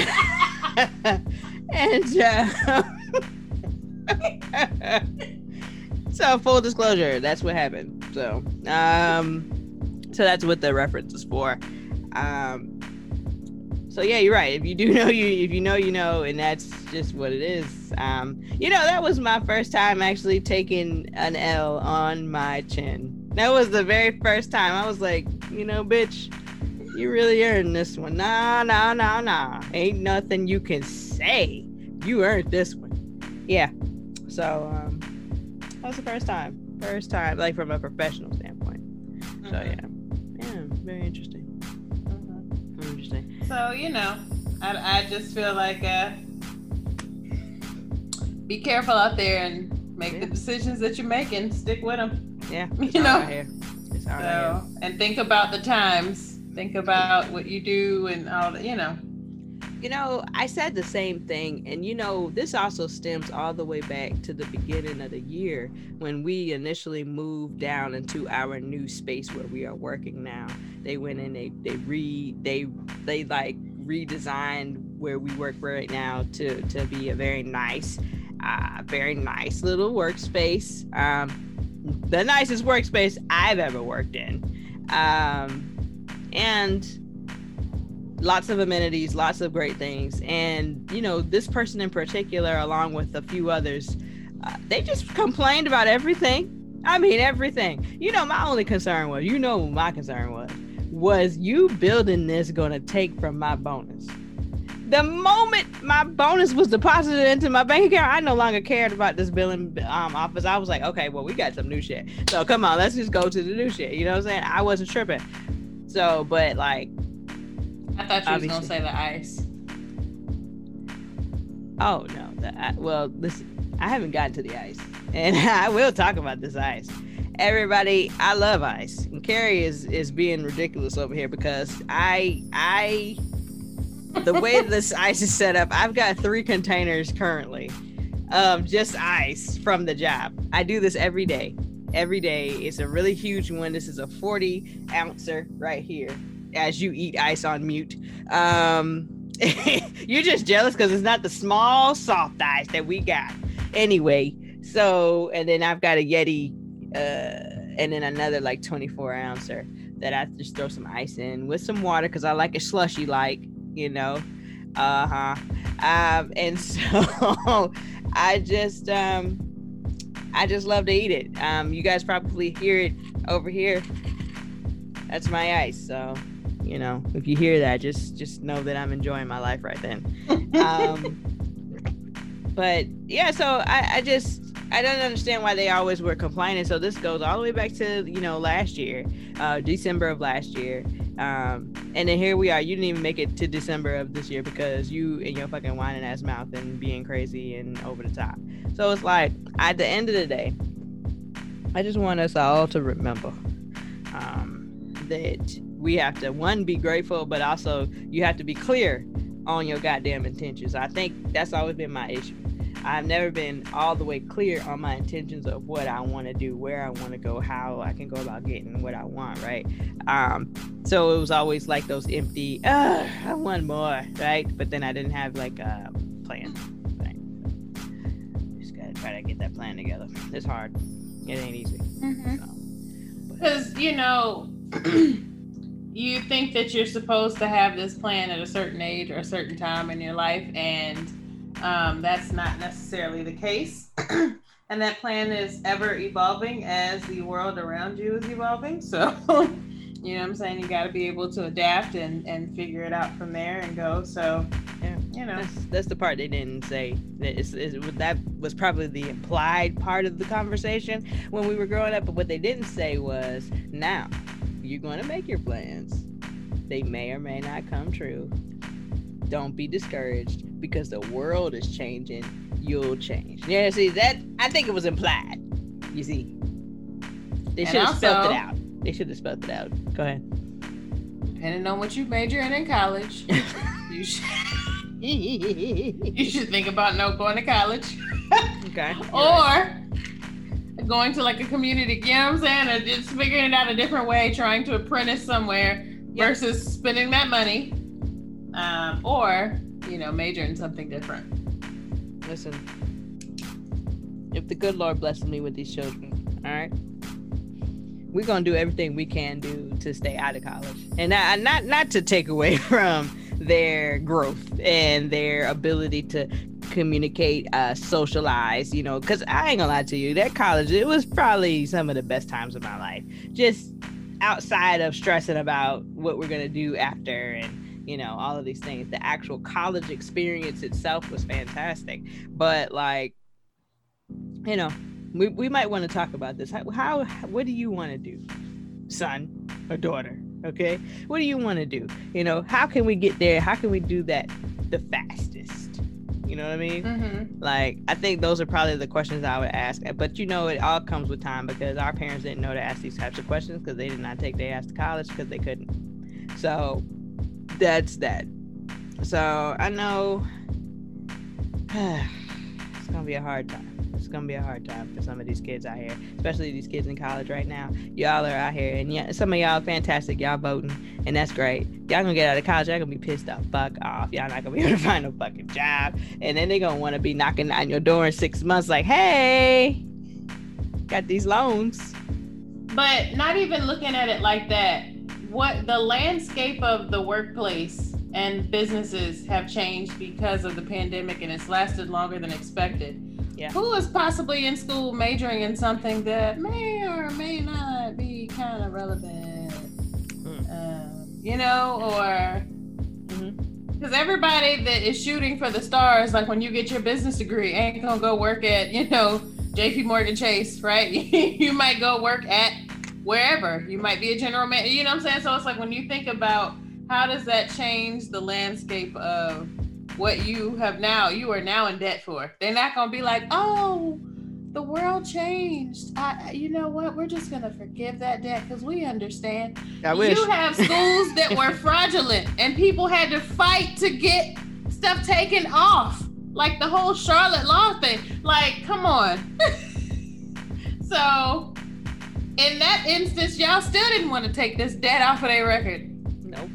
and uh, so full disclosure, that's what happened. So um, so that's what the reference is for. Um, so yeah, you're right. If you do know, you if you know, you know, and that's just what it is. Um, you know, that was my first time actually taking an L on my chin. That was the very first time. I was like, you know, bitch, you really earned this one. Nah, nah, nah, nah. Ain't nothing you can say. You earned this one. Yeah. So um that was the first time. First time, like from a professional standpoint. Mm-hmm. So yeah. Yeah, very interesting. Mm-hmm. Very interesting. So, you know, I I just feel like uh be careful out there and make yeah. the decisions that you're making. Stick with them. Yeah. You know. So, and think about the times think about what you do and all that, you know. You know, I said the same thing. And, you know, this also stems all the way back to the beginning of the year when we initially moved down into our new space where we are working now. They went in, they, they re, they, they like redesigned where we work right now to to be a very nice, uh, very nice little workspace. Um, the nicest workspace I've ever worked in, um, and lots of amenities, lots of great things. And you know, this person in particular, along with a few others, uh, they just complained about everything. I mean, everything. You know, my only concern was, you know, my concern was was you building this going to take from my bonus? The moment my bonus was deposited into my bank account, I no longer cared about this billing um, office. I was like, okay, well, we got some new shit. So come on, let's just go to the new shit. You know what I'm saying? I wasn't tripping. So, but like, I thought you was gonna say the ice. Oh no, the uh, well, listen, I haven't gotten to the ice, and I will talk about this ice. Everybody i love ice and carrie is is being ridiculous over here because i i the way this ice is set up i've got three containers currently of just ice from the job. I do this every day every day it's a really huge one this is a 40 ouncer right here as you eat ice on mute um you're just jealous because it's not the small soft ice that we got anyway so and then i've got a yeti uh, and then another like 24 ouncer that I just throw some ice in with some water because I like it slushy, like you know. Uh huh. Um, and so I just um, I just love to eat it. Um, you guys probably hear it over here. That's my ice. So you know, if you hear that, just just know that I'm enjoying my life right then. um, but yeah, so I, I just I don't understand why they always were complaining. So this goes all the way back to you know last year, uh, December of last year, um, and then here we are. You didn't even make it to December of this year because you and your fucking whining ass mouth and being crazy and over the top. So it's like at the end of the day, I just want us all to remember um, that we have to one be grateful, but also you have to be clear on your goddamn intentions. I think that's always been my issue I've never been all the way clear on my intentions of what I want to do, where I want to go, how I can go about getting what I want, right? Um, so it was always like those empty, I want more, right? But then I didn't have like a plan. Right? Just gotta try to get that plan together. It's hard. It ain't easy. Because mm-hmm. so, you know. you think that you're supposed to have this plan at a certain age or a certain time in your life and um, that's not necessarily the case. and that plan is ever evolving as the world around you is evolving. So, you know what I'm saying? You got to be able to adapt and, and figure it out from there and go. So, yeah, you know. That's, that's the part they didn't say. It's, it's, that was probably the implied part of the conversation when we were growing up. But what they didn't say was, now, you're going to make your plans. They may or may not come true don't be discouraged because the world is changing. You'll change. Yeah, see that I think it was implied. You see, they should have spelled it out. They should have spelled it out. Go ahead. Depending on what you major in in college, you should you should think about no going to college. okay. or right. going to like a community, you know what I'm saying? Or just figuring it out a different way, trying to apprentice somewhere yep. versus spending that money um, or you know major in something different. Listen, if the good Lord blesses me with these children, all right, we're gonna do everything we can do to stay out of college, and not not not to take away from their growth and their ability to communicate, uh, socialize, you know, because I ain't gonna lie to you, that college, it was probably some of the best times of my life. Just outside of stressing about what we're gonna do after and you know, all of these things. The actual college experience itself was fantastic. But like, you know, we, we might want to talk about this. How, how what do you want to do, son or daughter? Okay, what do you want to do? You know, how can we get there? How can we do that the fastest? You know what I mean? Mm-hmm. Like, I think those are probably the questions I would ask. But you know, it all comes with time because our parents didn't know to ask these types of questions because they did not take their ass to college because they couldn't. So that's that. So I know it's gonna be a hard time. It's gonna be a hard time for some of these kids out here, especially these kids in college right now. Y'all are out here, and yeah, some of y'all fantastic. Y'all voting, and that's great. Y'all gonna get out of college, y'all gonna be pissed the fuck off. Y'all not gonna be able to find a fucking job, and then they gonna want to be knocking on your door in six months, like, hey, got these loans. But not even looking at it like that. What the landscape of the workplace and businesses have changed because of the pandemic and it's lasted longer than expected. Yeah. Who is possibly in school majoring in something that may or may not be kind of relevant? Um, you know, or because everybody that is shooting for the stars, like when you get your business degree, ain't gonna go work at, you know, JP Morgan Chase, right? you might go work at wherever. You might be a general man, you know what I'm saying? So it's like when you think about how does that change the landscape of what you have now, you are now in debt for. They're not gonna be like, oh, the world changed. I, you know what? We're just gonna forgive that debt because we understand. I wish. You have schools that were fraudulent and people had to fight to get stuff taken off. Like the whole Charlotte Law thing. Like, come on. so in that instance, y'all still didn't want to take this debt off of their record. Nope.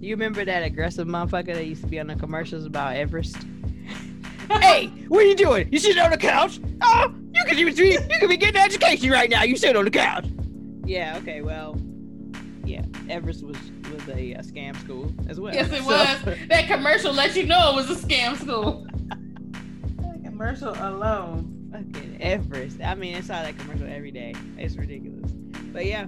You remember that aggressive motherfucker that used to be on the commercials about Everest? hey, what are you doing? You sitting on the couch? Oh, you could even be, you could be getting an education right now. You sit on the couch. Yeah. Okay. Well. Yeah. Everest was was a, uh scam school as well. Yes, it So- was. That commercial let you know it was a scam school. that commercial alone. Fucking Everest. I mean, I saw that commercial every day. It's ridiculous. But yeah,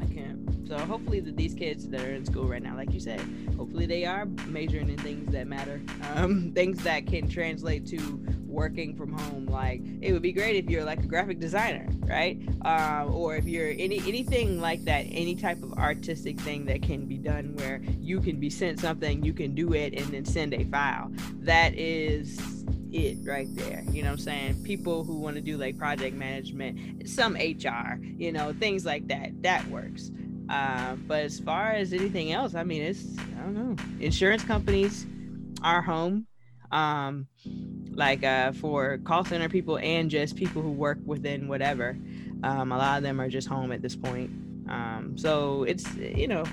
I can't. So hopefully that these kids that are in school right now, like you said, hopefully they are majoring in things that matter, um, things that can translate to working from home. Like it would be great if you're like a graphic designer, right? Um, or if you're any anything like that, any type of artistic thing that can be done where you can be sent something, you can do it, and then send a file. That is it right there. You know what I'm saying? People who want to do like project management, some HR, you know, things like that, that works. Uh, but as far as anything else, I mean, it's, I don't know. Insurance companies are home. Um, like uh, for call center people and just people who work within whatever. Um, a lot of them are just home at this point. Um, so it's, you know,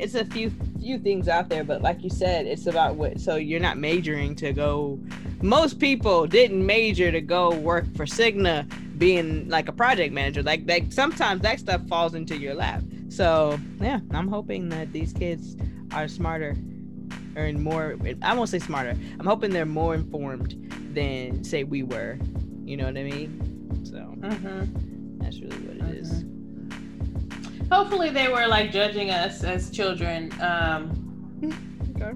it's a few few things out there, but like you said, it's about what. So you're not majoring to go. Most people didn't major to go work for Cigna, being like a project manager. Like like sometimes that stuff falls into your lap. So yeah, I'm hoping that these kids are smarter or more. I won't say smarter. I'm hoping they're more informed than say we were. You know what I mean? So Mm-hmm. that's really what it is. Hopefully, they were like judging us as children. Um, Okay.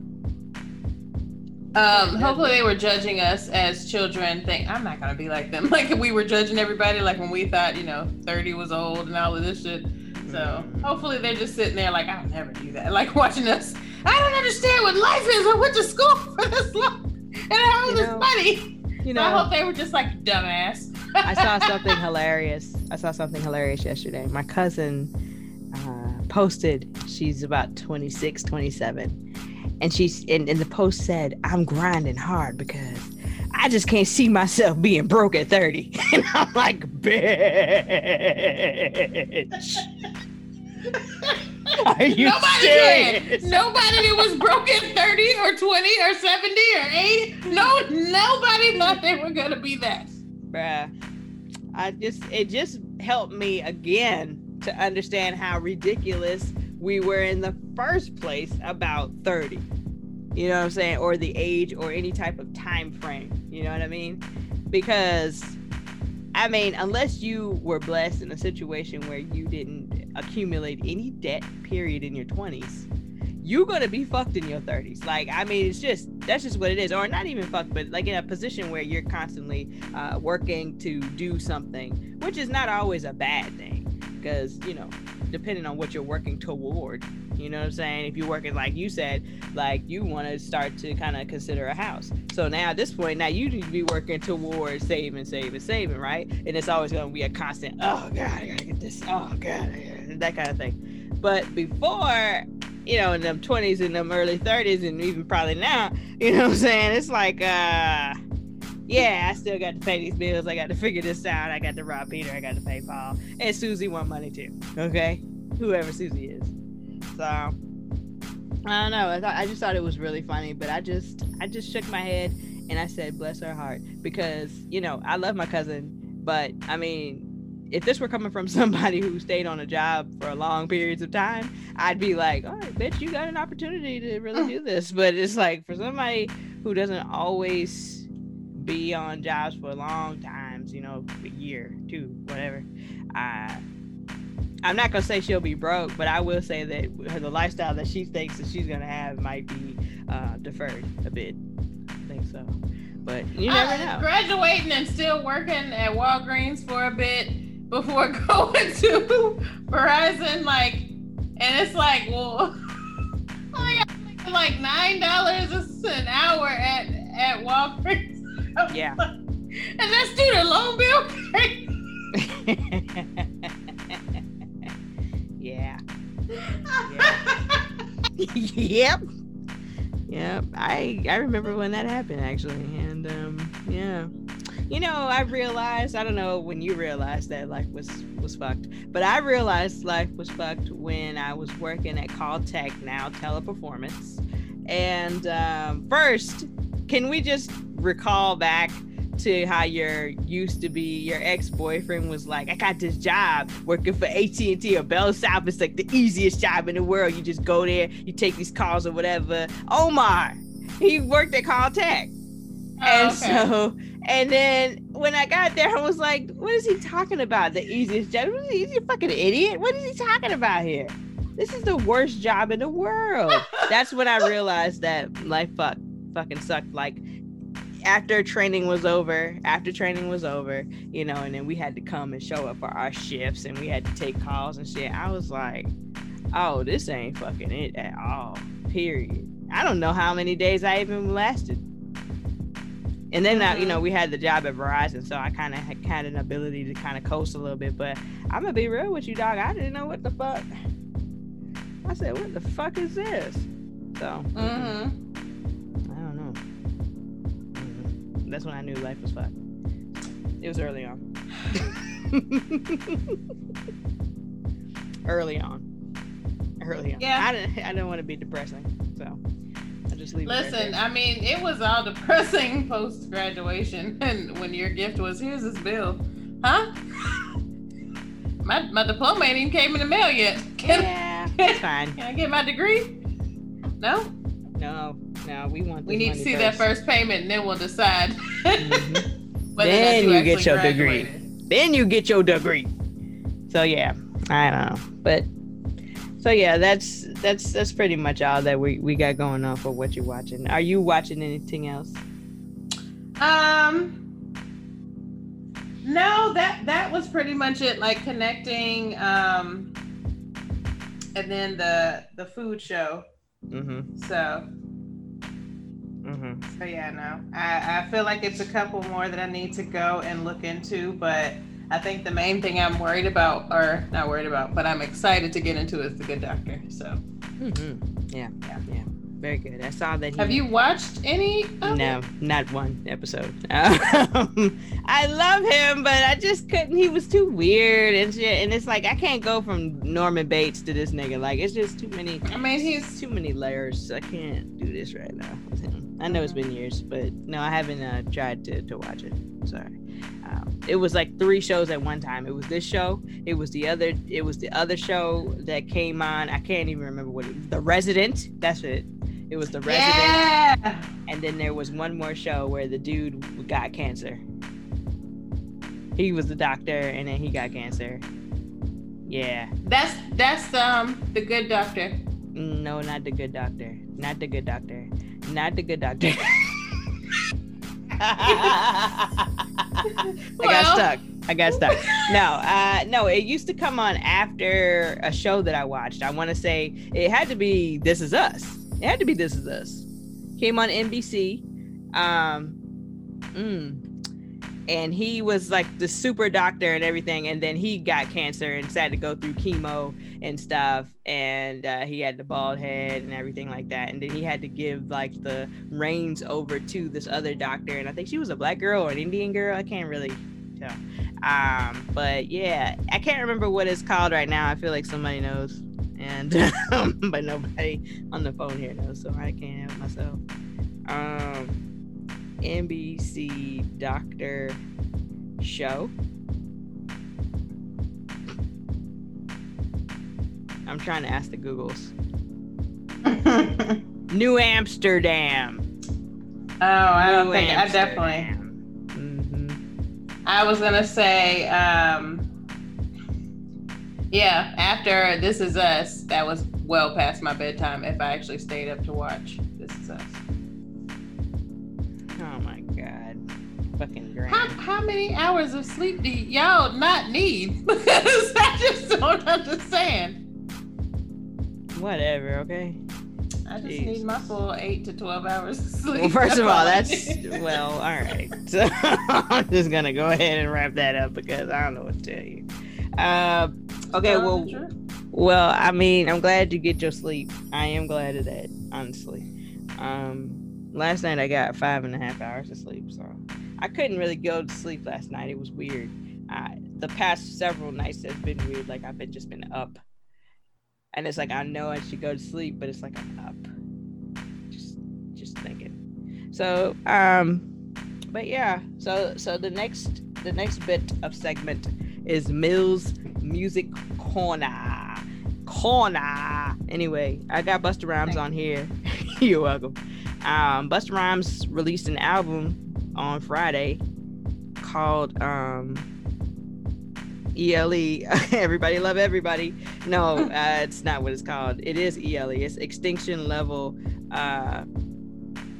um, hopefully, they were judging us as children. Think I'm not gonna be like them. Like we were judging everybody, like when we thought, you know, 30 was old and all of this shit. So Mm. hopefully, they're just sitting there like, I'll never do that. Like watching us. I don't understand what life is. I went to school for this long, and I have You this know, money. You So I hope they were just like dumbass. I saw something hilarious. I saw something hilarious yesterday. My cousin posted, she's about 26, 27. And she's and, and the post said, I'm grinding hard because I just can't see myself being broke at 30. And I'm like, bitch. Are you Nobody serious? can. Nobody that was broken 30 or 20 or 70 or 80. No, nobody thought they were gonna be that. bruh. I just it just helped me again to understand how ridiculous we were in the first place about 30. You know what I'm saying? Or the age or any type of time frame. You know what I mean? Because I mean, unless you were blessed in a situation where you didn't accumulate any debt period in your 20s, you're gonna be fucked in your 30s. Like, I mean, it's just that's just what it is, or not even fucked, but like in a position where you're constantly uh, working to do something, which is not always a bad thing, because you know, depending on what you're working toward, you know what I'm saying. If you're working like you said, like you want to start to kind of consider a house. So now at this point, now you need to be working towards saving, saving, saving, right? And it's always gonna be a constant. Oh god, I gotta get this. Oh god, that kind of thing. But before you know, in them 20s and them early 30s, and even probably now, you know what I'm saying? It's like, uh, yeah, I still got to pay these bills. I got to figure this out. I got to rob Peter. I got to pay Paul. And Susie want money too. Okay, whoever Susie is. So I don't know. I thought I just thought it was really funny, but I just I just shook my head and I said, "Bless her heart," because you know I love my cousin, but I mean if this were coming from somebody who stayed on a job for long periods of time, I'd be like, "All right, bitch, you got an opportunity to really do this." But it's like for somebody who doesn't always be on jobs for long times, you know, a year, two, whatever. Uh, I'm not gonna say she'll be broke, but I will say that the lifestyle that she thinks that she's gonna have might be uh, deferred a bit. I think so, but you never uh, know. Graduating and still working at Walgreens for a bit before going to Verizon, like, and it's like, well, like nine dollars an hour at at Walgreens. Yeah. and that student loan bill. yeah. yeah. yep. Yep. I I remember when that happened actually, and um, yeah. You know, I realized I don't know when you realized that life was was fucked, but I realized life was fucked when I was working at Call Tech now Teleperformance, and um, first can we just recall back to how your used to be your ex-boyfriend was like i got this job working for at&t or bell south. It's like the easiest job in the world. You just go there you take these calls or whatever. Omar he worked at call tech oh, and okay. so and then when i got there i was like what is he talking about? The easiest job? What is he, is he a fucking idiot. What is he talking about here? This is the worst job in the world. That's when i realized that life fuck fucking sucked. Like after training was over, after training was over, you know, and then we had to come and show up for our shifts and we had to take calls and shit. I was like, oh, this ain't fucking it at all. Period. I don't know how many days I even lasted. And then, I, you know, mm-hmm. we had the job at Verizon, so I kind of had an ability to kind of coast a little bit. But I'm gonna be real with you, dog. I didn't know what the fuck. I said, "What the fuck is this?" So. Mm-hmm. That's when I knew life was fucked. It was early on. early on. Early on. Yeah. I didn't. I didn't want to be depressing, so I just leave. Listen, right I mean, it was all depressing post graduation, and when your gift was, "Here's this bill," huh? my my diploma ain't even came in the mail yet. Can, yeah, that's fine. Can I get my degree? No. No, no, we want. We need to see first. that first payment, and then we'll decide. Mm-hmm. then you, you get your graduated. degree. Then you get your degree. So yeah, I don't know, but so yeah, that's that's that's pretty much all that we we got going on for what you're watching. Are you watching anything else? Um. No, that that was pretty much it. Like connecting, um, and then the the food show. Mm-hmm. So. Mm-hmm. So yeah, no, I, I feel like it's a couple more that I need to go and look into, but I think the main thing I'm worried about, or not worried about, but I'm excited to get into is the Good Doctor. So. Mm-hmm. Yeah, yeah, yeah very good. I saw that. He, Have you watched any? no, not one episode. Um, I love him, but I just couldn't. He was too weird and shit. And it's like I can't go from Norman Bates to this nigga. Like it's just too many. I mean, he's too many layers. I can't do this right now with him. I know it's been years, but no, I haven't uh, tried to to watch it. Sorry. Um, it was like three shows at one time. It was this show. It was the other. It was the other show that came on. I can't even remember what it. The Resident. That's it. It was the resident. Yeah. And then there was one more show where the dude got cancer. He was the doctor and then he got cancer. Yeah. That's that's um the good doctor. No, not the good doctor. Not the good doctor. Not the good doctor. I well. got stuck. I got stuck. No, uh, no, it used to come on after a show that I watched. I want to say it had to be This Is Us. It had to be This Is Us. Came on NBC. Um, mm, and he was like the super doctor and everything. And then he got cancer and had to go through chemo. and stuff and uh, he had the bald head and everything like that and then he had to give like the reins over to this other doctor and i think she was a black girl or an indian girl i can't really tell um but yeah i can't remember what it's called right now i feel like somebody knows and um, but nobody on the phone here knows so i can't help myself um nbc doctor show I'm trying to ask the Googles. New Amsterdam. Oh, I don't New think Amsterdam. I definitely. Mm-hmm. I was gonna say, um, yeah. After This Is Us, that was well past my bedtime. If I actually stayed up to watch This Is Us. Fucking grand. How, how many hours of sleep do y'all not need? because I just don't understand whatever, okay? I just Jeez. need my full eight to twelve hours of sleep. Well, first of all, that's well, all right. So I'm just gonna go ahead and wrap that up because I don't know what to tell you. Uh, okay, well, well, I mean, I'm glad you get your sleep. I am glad of that, honestly. Um, last night I got five and a half hours of sleep, so I couldn't really go to sleep last night. It was weird. I, the past several nights has been weird. Like I've been just been up and it's like I know I should go to sleep, but it's like I'm up, just just thinking. So um, but yeah, so so the next the next bit of segment is Mills Music Corner. Corner. Anyway, I got Busta Rhymes on here. You're welcome. Um, Busta Rhymes released an album on Friday called um ELE. everybody love everybody. No, uh, it's not what it's called. It is ELE. It's Extinction Level uh,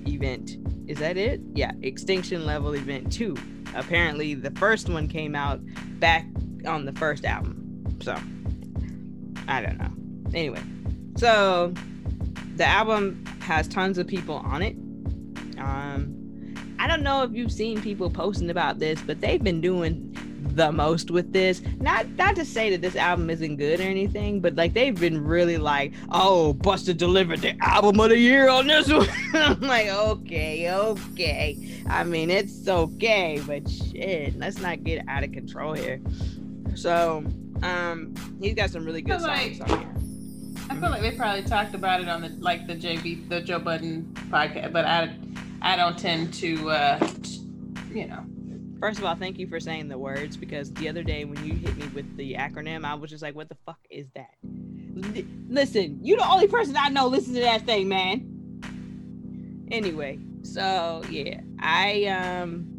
Event. Is that it? Yeah, Extinction Level Event 2. Apparently, the first one came out back on the first album. So, I don't know. Anyway, so the album has tons of people on it. Um, I don't know if you've seen people posting about this, but they've been doing the most with this. Not not to say that this album isn't good or anything, but like they've been really like, oh, Busta delivered the album of the year on this one. I'm like, okay, okay. I mean, it's okay, but shit, let's not get out of control here. So, um, he's got some really good songs like, on here. I feel like they probably talked about it on the like the JB the Joe Budden podcast, but I I don't tend to uh you know First of all, thank you for saying the words because the other day when you hit me with the acronym, I was just like, what the fuck is that? L- listen, you're the only person I know listen to that thing, man. Anyway, so yeah, I um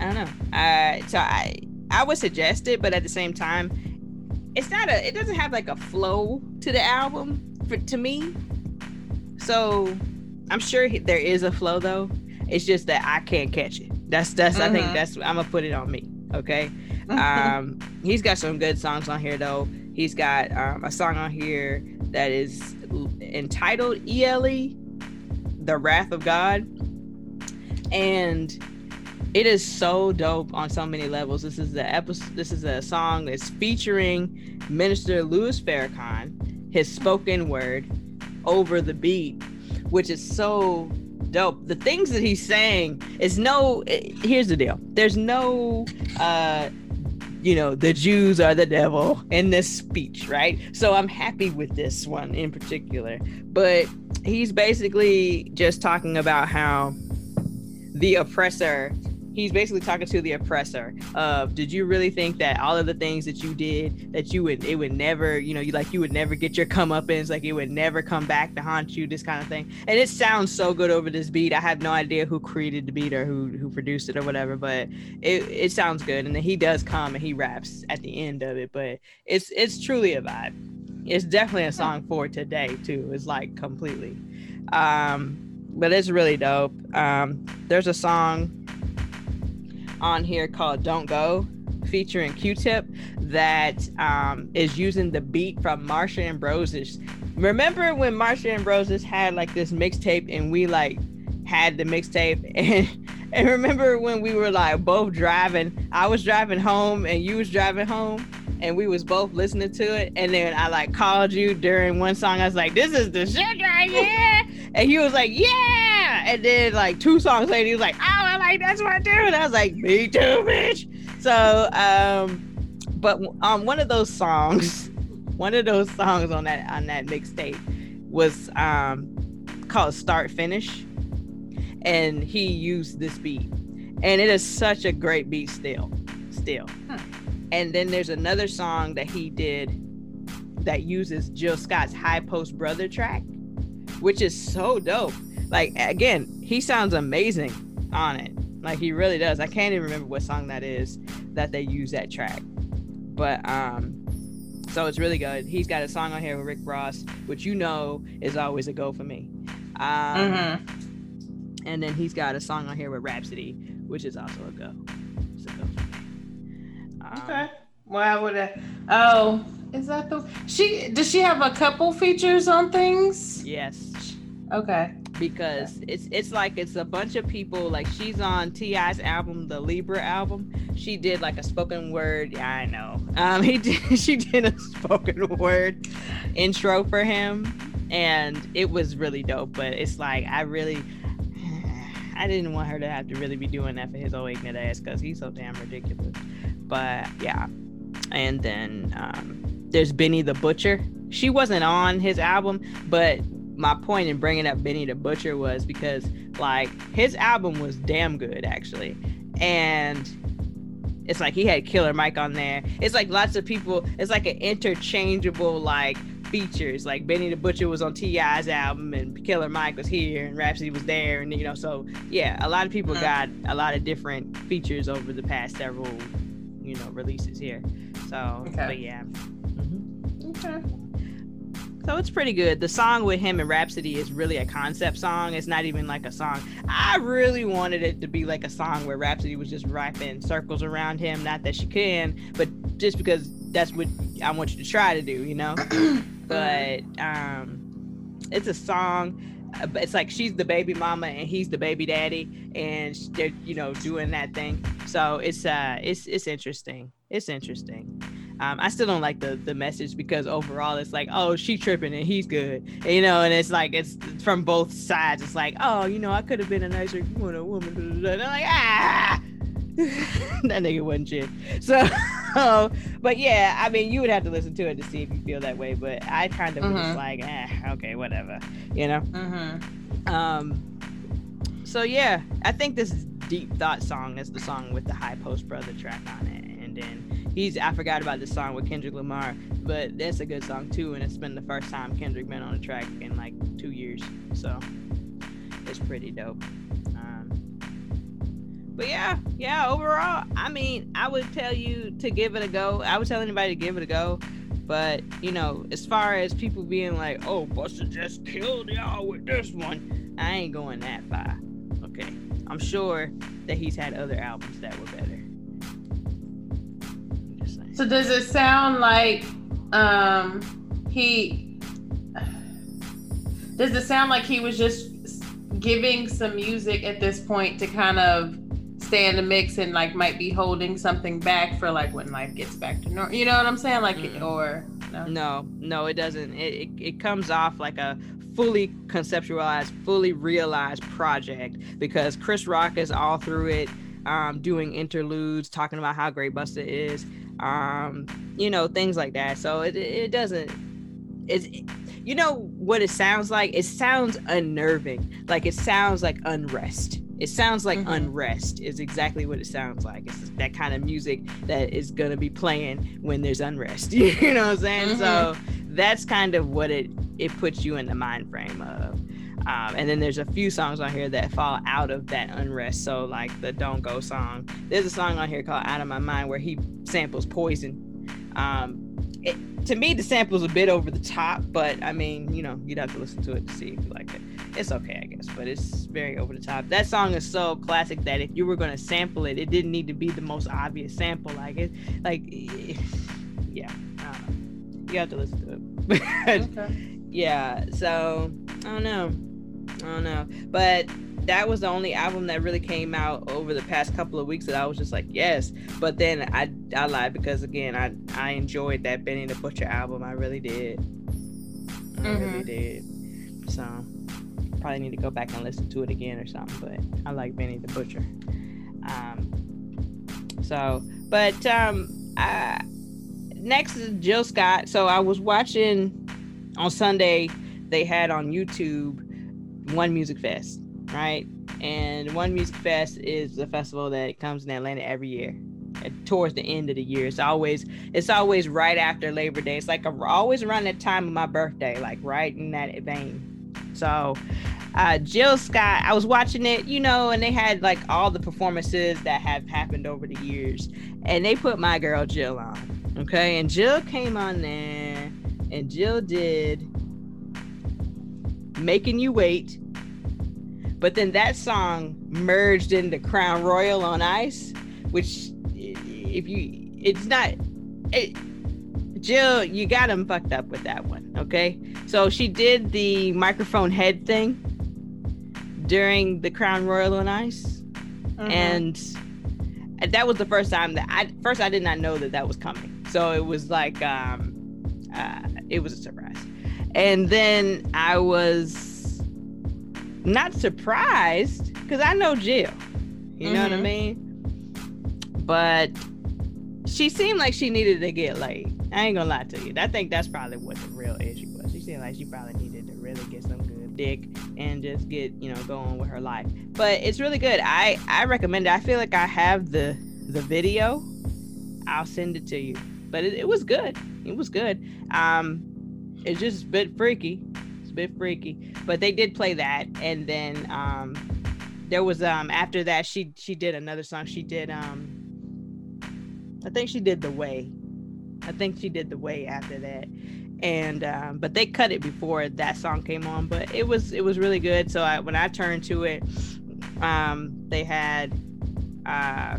I don't know. I so I I would suggest it, but at the same time, it's not a it doesn't have like a flow to the album for to me. So I'm sure there is a flow though. It's just that I can't catch it. That's that's mm-hmm. I think mm-hmm. that's I'm gonna put it on me. Okay. Mm-hmm. Um, he's got some good songs on here though. He's got um, a song on here that is entitled ELE, The Wrath of God. And it is so dope on so many levels. This is the episode this is a song that's featuring Minister Louis Farrakhan, his spoken word over the beat, which is so dope. The things that he's saying is no. Here's the deal. There's no. uh you know, the Jews are the devil in this speech, right? So I'm happy with this one in particular. But he's basically just talking about how the oppressor he's basically talking to the oppressor of did you really think that all of the things that you did that you would it would never you know you like you would never get your comeuppance like it would never come back to haunt you this kind of thing? And it sounds so good over this beat. I have no idea who created the beat or who who produced it or whatever but it it sounds good. And then he does come and he raps at the end of it but it's it's truly a vibe. It's definitely a song for today too. It's like completely. Um but it's really dope. Um there's a song on here called Don't Go featuring Q-Tip that um, is using the beat from Marsha Ambrosius. Remember when Marsha Ambrosius had like this mixtape and we like had the mixtape and and remember when we were like both driving, I was driving home and you was driving home and we was both listening to it, and then I like called you during one song. I was like, "This is the shit right here," and he was like, "Yeah," and then like two songs later, he was like, "Oh, I like that's what I do," and I was like, "Me too, bitch." So, um, but um, one of those songs, one of those songs on that on that mixtape was um called "Start Finish," and he used this beat, and it is such a great beat still, still. Huh. And then there's another song that he did that uses Jill Scott's High Post Brother track, which is so dope. Like again, he sounds amazing on it. Like he really does. I can't even remember what song that is that they use that track. But um so it's really good. He's got a song on here with Rick Ross, which you know is always a go for me. Um, mm-hmm. And then he's got a song on here with Rapsody, which is also a go. It's a go. Um, okay. Why would I? Oh, is that the she? Does she have a couple features on things? Yes. Okay. Because it's it's like it's a bunch of people. Like she's on T.I.'s album, the Libra album. She did like a spoken word. Yeah, I know. Um, he did. She did a spoken word intro for him, and it was really dope. But it's like I really. I didn't want her to have to really be doing that for his old ignorant ass because he's so damn ridiculous. But yeah, and then um, there's Benny the Butcher. She wasn't on his album, but my point in bringing up Benny the Butcher was because like his album was damn good actually, and it's like he had Killer Mike on there. It's like lots of people. It's like an interchangeable like features. Like Benny the Butcher was on T.I.'s album, and Killer Mike was here, and Rapsody was there, and you know, so yeah, a lot of people uh-huh. got a lot of different features over the past several you know releases here. So, okay. but yeah. Okay. So it's pretty good. The song with him and Rapsody is really a concept song. It's not even like a song. I really wanted it to be like a song where Rapsody was just rapping circles around him. Not that she can, but just because that's what I want you to try to do, you know? but um, it's a song uh, it's like she's the baby mama and he's the baby daddy and they're you know doing that thing so it's uh it's it's interesting it's interesting um, I still don't like the the message because overall it's like, oh, she tripping and he's good, you know, and it's like it's from both sides. It's like, oh, you know, I could have been a nicer woman, and I'm like, ah, that nigga wasn't shit. So, but yeah, I mean, you would have to listen to it to see if you feel that way. But I kind of mm-hmm. was like, eh, okay, whatever, you know. Mm-hmm. Um. So yeah, I think this deep thought song is the song with the high post brother track on it, and then he's I forgot about the song with Kendrick Lamar, but that's a good song too, and it's been the first time Kendrick been on a track in like two years, so it's pretty dope. Um, but yeah, yeah, overall, I mean, I would tell you to give it a go. I would tell anybody to give it a go. But, you know, as far as people being like, oh, Busta just killed y'all with this one, I ain't going that far. Okay. I'm sure that he's had other albums that were better. So does it sound like um he does it sound like he was just giving some music at this point to kind of stay in the mix and like might be holding something back for like when life gets back to normal. You know what I'm saying? Like, mm. or no? no, no, it doesn't. It, it it comes off like a fully conceptualized, fully realized project because Chris Rock is all through it, um, doing interludes, talking about how great Busta is, um, you know, things like that. So it it doesn't. It's you know what it sounds like. It sounds unnerving. Like it sounds like unrest it sounds like mm-hmm. unrest is exactly what it sounds like it's that kind of music that is going to be playing when there's unrest you know what i'm saying mm-hmm. so that's kind of what it it puts you in the mind frame of um, and then there's a few songs on here that fall out of that unrest. So like the "Don't Go" song. There's a song on here called "Out of My Mind" where he samples "Poison." Um, it, to me, the sample's a bit over the top, but I mean, you know, you'd have to listen to it to see if you like it it's okay, I guess, but it's very over the top. That song is so classic that if you were gonna sample it, it didn't need to be the most obvious sample. Like it, like yeah, you have to listen to it. okay. Yeah, so I don't know, I don't know, but that was the only album that really came out over the past couple of weeks that I was just like, yes. But then I I lied because again, I I enjoyed that Benny the Butcher album. I really did. I mm-hmm. really did. So probably need to go back and listen to it again or something. But I like Benny the Butcher. Um, so, but um, I, next is Jill Scott. So I was watching on Sunday. They had on YouTube One Music Fest, right? And One Music Fest is a festival that comes in Atlanta every year towards the end of the year. It's always it's always right after Labor Day. It's like a, always around that time of my birthday, like right in that vein. So uh, Jill Scott, I was watching it, you know, and they had like all the performances that have happened over the years, and they put my girl Jill on, okay, and Jill came on there, and Jill did "Making You Wait," but then that song merged into "Crown Royal on Ice," which, if you, it's not. It, Jill, you got him fucked up with that one, okay? So she did the microphone head thing during the Crown Royal on Ice, mm-hmm. and that was the first time that I first I did not know that that was coming. So it was like um, uh, it was a surprise, and then I was not surprised because I know Jill. You mm-hmm. know what I mm-hmm. mean? But she seemed like she needed to get laid. I ain't gonna lie to you. I think that's probably what the real issue was. She seemed like she probably needed to really get some good dick and just get you know going with her life but it's really good i i recommend it i feel like i have the the video i'll send it to you but it, it was good it was good um it's just a bit freaky. It's a bit freaky. But they did play that and then um there was um after that she she did another song. She did um i think she did the way. I think she did the way after that. And um, but they cut it before that song came on but it was it was really good. So I, when i turned to it um, they had uh,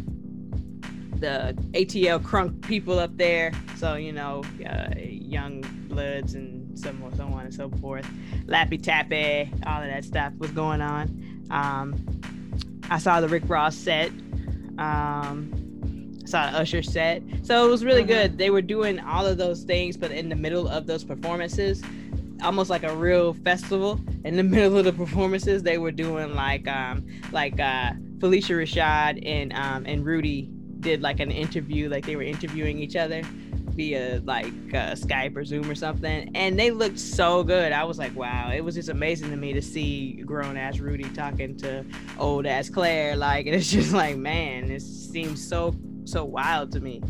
the atl crunk people up there. So you know uh, young bloods and so, so on and so forth lappy tappy all of that stuff was going on um, i saw the rick ross set um, saw the Usher set. So it was really good. Mm-hmm. They were doing all of those things, but in the middle of those performances, almost like a real festival. In the middle of the performances, they were doing like um like uh Phylicia Rashad and um and Rudy did like an interview, like they were interviewing each other via like uh, Skype or Zoom or something, and they looked so good. I was like, wow, it was just amazing to me to see grown ass Rudy talking to old ass Claire. Like, and it's just like, man, it seems so so wild to me.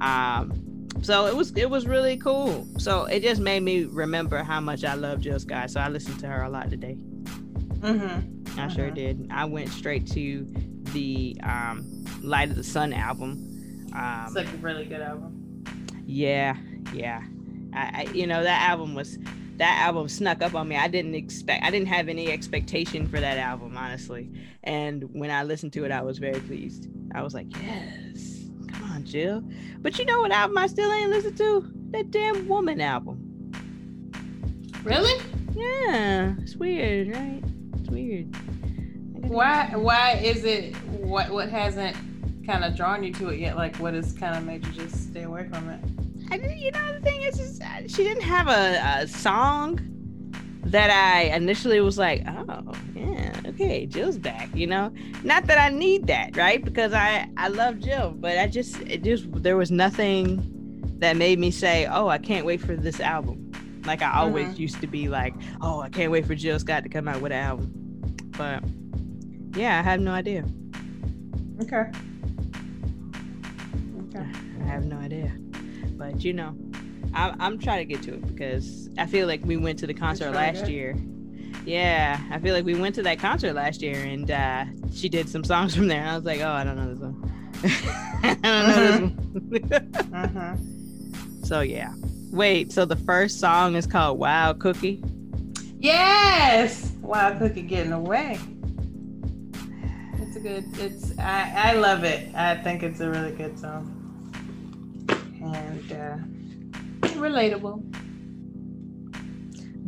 Um, so it was it was really cool. So it just made me remember how much I love Jill Scott. So I listened to her a lot today. Mm-hmm. I uh-huh. sure did. I went straight to the um, Light of the Sun album. Um, it's like a really good album. Yeah, yeah. I, I, you know that album was that album snuck up on me. I didn't expect I didn't have any expectation for that album, honestly. And when I listened to it, I was very pleased. I was like, yes come on, Jill. But you know what album I still ain't listened to? That damn woman album. Really? Yeah. It's weird, right? It's weird. Why why is it what what hasn't kind of drawn you to it yet? Like what has kind of made you just stay away from it? I, you know the thing is, is she didn't have a, a song that I initially was like, oh yeah, okay, Jill's back. You know, not that I need that, right? Because I I love Jill, but I just it just there was nothing that made me say, oh, I can't wait for this album. Like I always mm-hmm. used to be like, oh, I can't wait for Jill Scott to come out with an album. But yeah, I have no idea. Okay. Okay. I have no idea. But you know, I, I'm trying to get to it because I feel like we went to the concert last year. Yeah, I feel like we went to that concert last year and uh, she did some songs from there. And I was like, oh, I don't know this one. I don't know this one. uh-huh. So yeah. Wait, so the first song is called Wild Cookie? Yes! Wild Cookie getting away. It's a good it's I, I love it. I think it's a really good song. And uh relatable.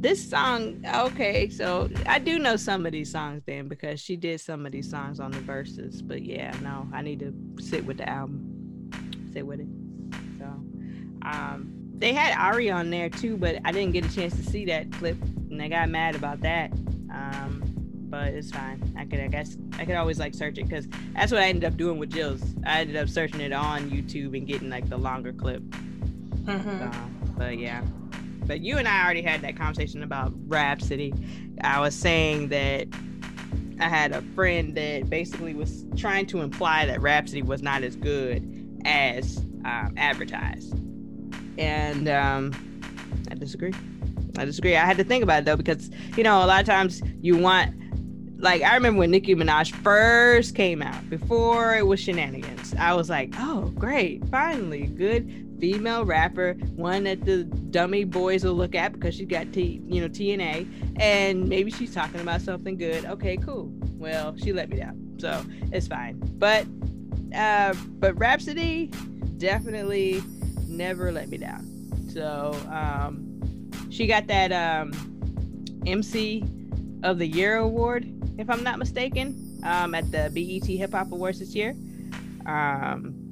this song, okay, so I do know some of these songs then because she did some of these songs on the verses. But yeah, no, I need to sit with the album, sit with it. So, um, they had Ari on there too, but I didn't get a chance to see that clip, and I got mad about that. Um, but it's fine. I could, I guess, I could always like search it because that's what I ended up doing with Jill's. I ended up searching it on YouTube and getting like the longer clip. Mm-hmm. So, but yeah but you and I already had that conversation about Rapsody. I was saying that I had a friend that basically was trying to imply that Rapsody was not as good as um, advertised, and um, I disagree. I disagree. I had to think about it though because you know a lot of times you want like I remember when Nicki Minaj first came out before it was shenanigans. I was like, oh great, finally good female rapper, one that the dummy boys will look at because she got T, you know, TNA, and maybe she's talking about something good. Okay, cool. Well, she let me down, so it's fine. But, uh, but Rapsody definitely never let me down. So, um, she got that um, MC of the Year award, if I'm not mistaken, um, at the BET Hip Hop Awards this year. Um,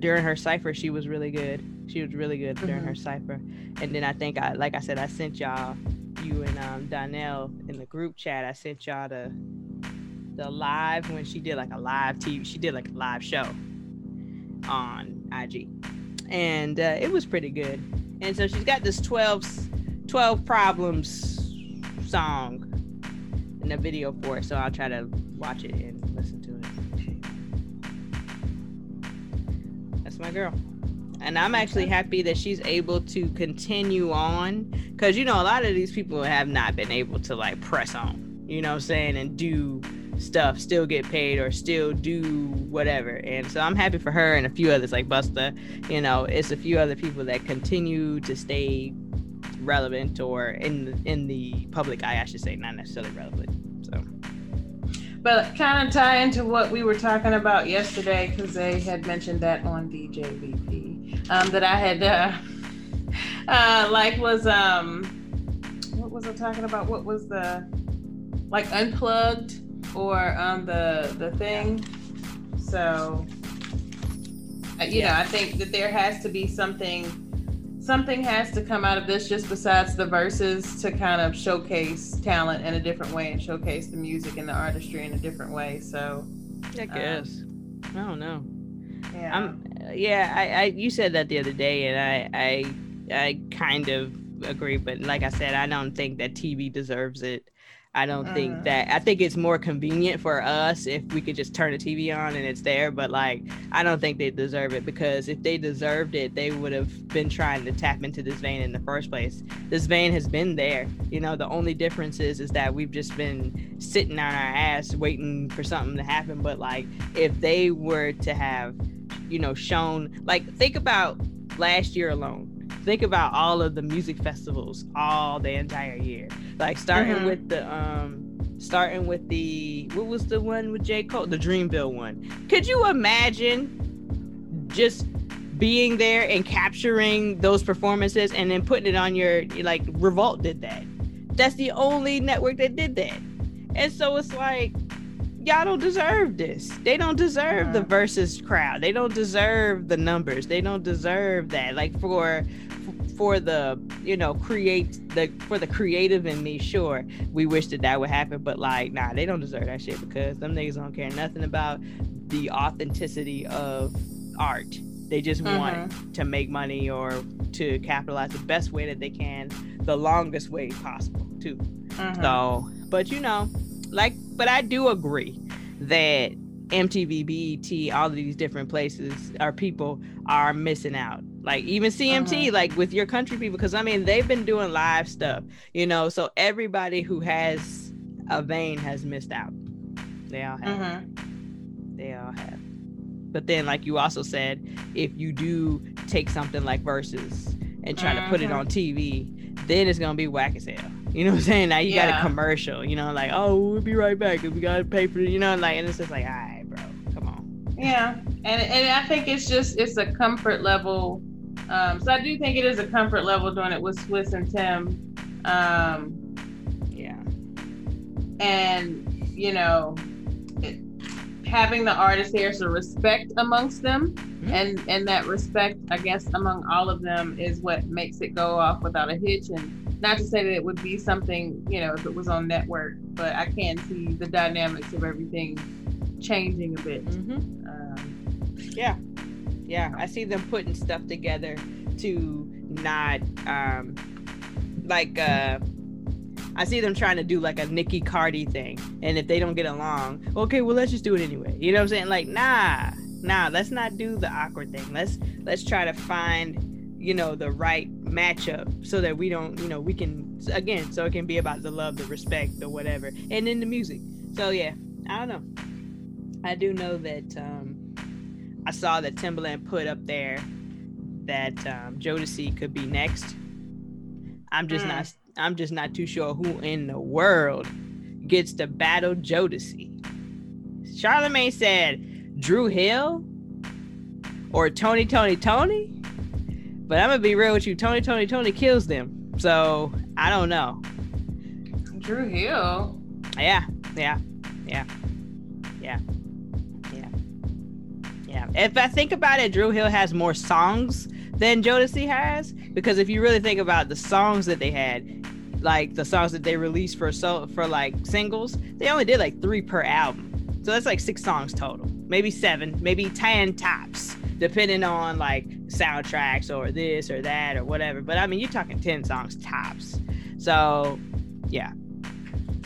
during her cipher, she was really good. She was really good mm-hmm. during her cipher. And then I think I, like I said, I sent y'all, you and um, Donnell in the group chat. I sent y'all the the live when she did like a live TV. She did like a live show on IG, and uh, it was pretty good. And so she's got this 12, 12 problems song in the video for it. So I'll try to watch it and listen to it. That's my girl. And I'm actually happy that she's able to continue on because, you know, a lot of these people have not been able to like press on, you know what I'm saying, and do stuff, still get paid or still do whatever. And so I'm happy for her and a few others like Busta. You know, it's a few other people that continue to stay relevant or in the, in the public eye, I should say, not necessarily relevant. So, But kind of tie into what we were talking about yesterday, because they had mentioned that on DJ VP, um, that I had, uh, uh, like, was, um, what was I talking about? What was the, like, unplugged or um, the, the thing? So, uh, you yeah. know, I think that there has to be something something has to come out of this just besides the verses to kind of showcase talent in a different way and showcase the music and the artistry in a different way. So I guess. Um, I don't know. Yeah. I'm yeah, I, I you said that the other day and I I I kind of agree, but like I said, I don't think that TV deserves it. I don't mm. think that I think it's more convenient for us if we could just turn the TV on and it's there, but like I don't think they deserve it because if they deserved it, they would have been trying to tap into this vein in the first place. This vein has been there. You know, the only difference is is that we've just been sitting on our ass waiting for something to happen, but like if they were to have, you know, shown like think about last year alone think about all of the music festivals all the entire year. Like starting mm-hmm. with the um starting with the what was the one with J. Cole? The Dreamville one. Could you imagine just being there and capturing those performances and then putting it on your like Revolt did that. That's the only network that did that. And so it's like y'all don't deserve this. They don't deserve the uh-huh. versus crowd. They don't deserve the numbers. They don't deserve that. Like for for the you know create the for the creative in me sure we wish that that would happen but like nah they don't deserve that shit because them niggas don't care nothing about the authenticity of art they just mm-hmm. want to make money or to capitalize the best way that they can the longest way possible too mm-hmm. so but you know like but i do agree that mtv bet all of these different places our people are missing out like even CMT, uh-huh. like with your country people, because I mean they've been doing live stuff, you know. So everybody who has a vein has missed out. They all have. Uh-huh. They all have. But then, like you also said, if you do take something like verses and try uh-huh. to put it on TV, then it's gonna be whack as hell. You know what I'm saying? Now you yeah. got a commercial, you know, like, oh, we'll be right back because we gotta pay for it, you know, like, and it's just like, all right, bro, come on. Yeah, and and I think it's just it's a comfort level um, so I do think it is a comfort level doing it with Swizz and Tim. Um, yeah. And you know, it, having the artists here so respect amongst them, mm-hmm. and and that respect, I guess, among all of them is what makes it go off without a hitch. And not to say that it would be something, you know, if it was on network, but I can see the dynamics of everything changing a bit. Mm-hmm. Um, yeah, yeah, I see them putting stuff together to not um like uh I see them trying to do like a Nicki Cardi thing. And if they don't get along, okay, well let's just do it anyway. You know what I'm saying? Like, nah, nah, let's not do the awkward thing. Let's let's try to find, you know, the right matchup so that we don't, you know, we can again, so it can be about the love, the respect, the whatever. And then the music. So yeah, I don't know. I do know that um I saw that Timbaland put up there that um, Jodeci could be next. I'm just mm. not. I'm just not too sure who in the world gets to battle Jodeci. Charlemagne said Dru Hill or Tony Tony Tony, but I'm gonna be real with you. Tony Tony Tony kills them, so I don't know. Dru Hill. Yeah, yeah, yeah, yeah. If I think about it, Dru Hill has more songs than Jodeci has. Because if you really think about the songs that they had, like the songs that they released for so for like singles, they only did like three per album. So that's like six songs total. Maybe seven, maybe ten tops, depending on like soundtracks or this or that or whatever. But I mean you're talking ten songs tops. So yeah.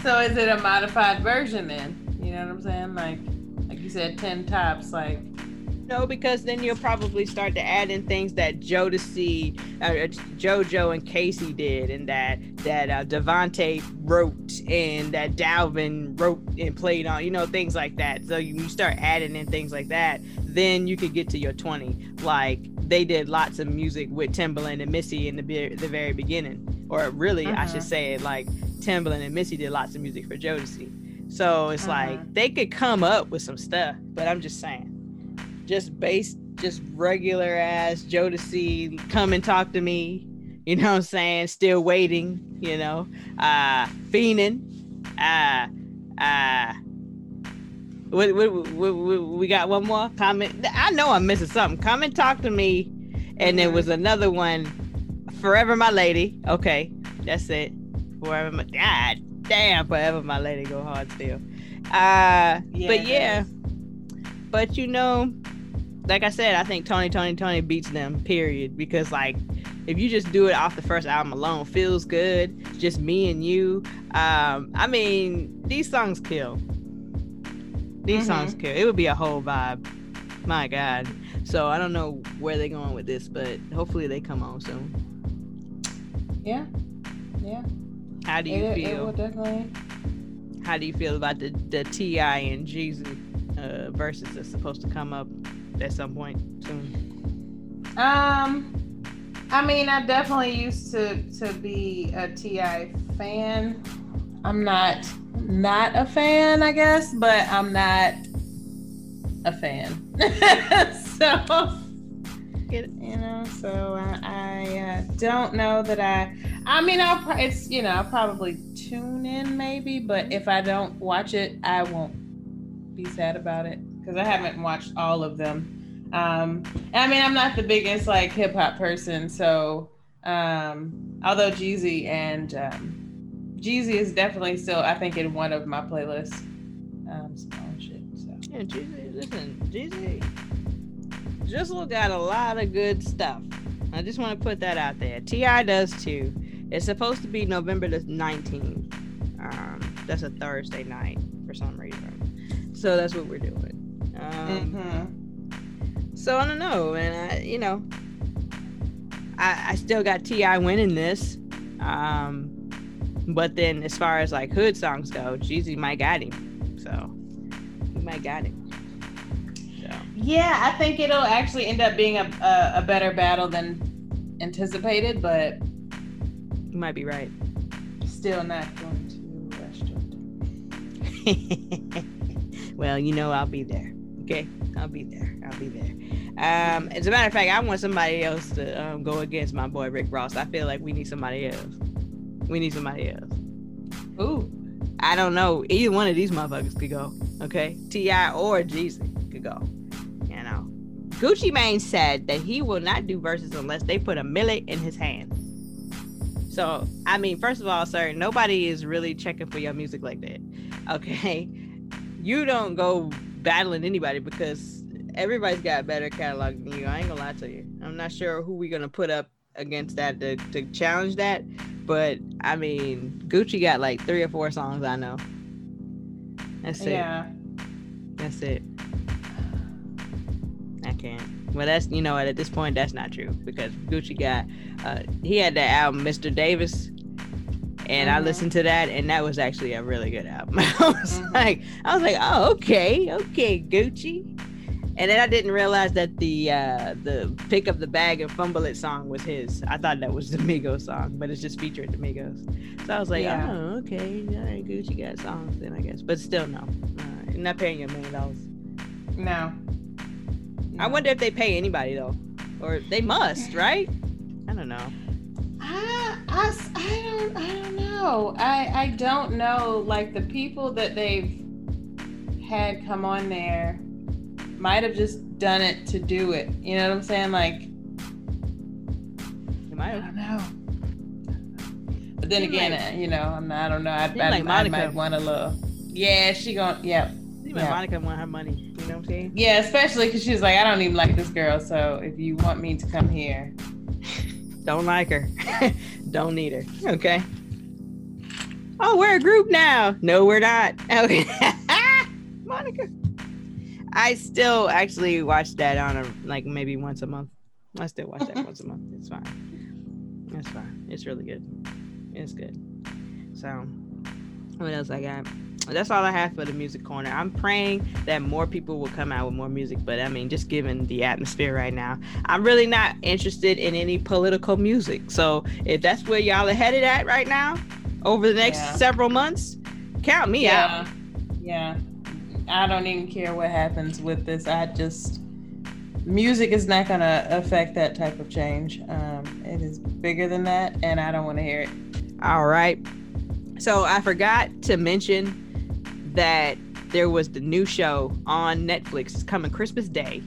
So is it a modified version then? You know what I'm saying? Like like you said, ten tops, like no, because then you'll probably start to add in things that Jodeci, uh, JoJo and K-Ci did, and that that uh, DeVante wrote, and that Dalvin wrote and played on, you know, things like that. So you, you start adding in things like that, then you could get to your twenty. Like they did lots of music with Timbaland and Missy in the the very beginning, or really, uh-huh. I should uh-huh. say it like Timbaland and Missy did lots of music for Jodeci. So it's uh-huh. like they could come up with some stuff, but I'm just saying just based just regular ass Jodeci come and talk to me you know what i'm saying? Still waiting you know? Uh fiending uh uh we, we, we, we got one more? Comment i know i'm missing something. Come and talk to me. And there was another one forever my lady. Okay that's it. Forever my god damn forever my lady go hard still. Uh yeah, but yeah. But you know like I said, I think Tony, Tony, Tony beats them. Period. Because like, if you just do it off the first album alone, feels good. Just me and you. Um, I mean, these songs kill. These mm-hmm. songs kill. It would be a whole vibe. My God. So I don't know where they're going with this, but hopefully they come on soon. Yeah. Yeah. How do you it, feel? It definitely. How do you feel about the the T.I. and Jeezy uh, verses that's supposed to come up at some point soon? Um, I mean, I definitely used to to be a T.I. fan. I'm not not a fan, I guess, but I'm not a fan. so you know, so I, I uh, don't know that I. I mean, I'll it's you know I'll probably tune in maybe, but if I don't watch it, I won't be sad about it because I haven't watched all of them. Um, I mean, I'm not the biggest like hip hop person, so um, although Jeezy and um, Jeezy is definitely still, I think, in one of my playlists. Um, shit. So. Yeah, Jeezy. Listen, Jeezy. Jizzle got a lot of good stuff. I just want to put that out there. T.I. does too. It's supposed to be November the 19th. Um, that's a Thursday night for some reason. So that's what we're doing. Um, mm-hmm. So I don't know, and I, you know, I, I still got T.I. winning this. Um, but then as far as like hood songs go, Jeezy might got him. So he might got him. So. Yeah, I think it'll actually end up being a, a, a better battle than anticipated, but you might be right. Still not going to restaurant. well, you know I'll be there. Okay, I'll be there. I'll be there. Um, as a matter of fact, I want somebody else to um, go against my boy Rick Ross. I feel like we need somebody else. We need somebody else. Ooh. I don't know. Either one of these motherfuckers could go. Okay. T.I. or Jeezy could go. You know. Gucci Mane said that he will not do verses unless they put a millet in his hand. So, I mean, first of all, sir, nobody is really checking for your music like that. Okay. You don't go battling anybody because everybody's got a better catalog than you. I ain't gonna lie to you. I'm not sure who we're gonna put up against that to, to challenge that. But I mean, Gucci got like three or four songs I know. That's it. Yeah. That's it. I can't. Well, that's you know what. At this point, that's not true because Gucci got uh, he had that album, Mr. Davis, and I listened to that, and that was actually a really good album. I was Mhm. like, I was like, oh, okay, okay, Gucci. And then I didn't realize that the uh, the pick up the bag and fumble it song was his. I thought that was the Migos song, but it's just featuring the Migos. So I was like, Yeah. oh, okay, all right, Gucci got songs then I guess, but still no, uh, you're not paying you a million dollars. No. I wonder if they pay anybody though, or they must, right? I don't know. I, I, I don't I don't know. I I don't know. Like the people that they've had come on there might have just done it to do it. You know what I'm saying? Like You might I don't know. But then again, like- you know, I'm not, I don't know. I, I, like I Monica. might want a little. Yeah, she gon' yeah. See, Yeah. Monica want her money. You know what I'm saying? Yeah, especially because she's like, I don't even like this girl. So if you want me to come here, Don't like her. don't need her. Okay. Oh, we're a group now. No, we're not. Okay. Monica. I still actually watch that on a like maybe once a month. I still watch that mm-hmm. once a month. It's fine. It's fine. It's really good. It's good. So, what else I got? That's all I have for the music corner. I'm praying that more people will come out with more music, but I mean, just given the atmosphere right now, I'm really not interested in any political music. So if that's where y'all are headed at right now, over the next Yeah. several months, count me out. yeah. I don't even care what happens with this. I just music is not gonna affect that type of change. Um, it is bigger than that, and I don't want to hear it. All right. So I forgot to mention that there was the new show on Netflix. It's coming Christmas Day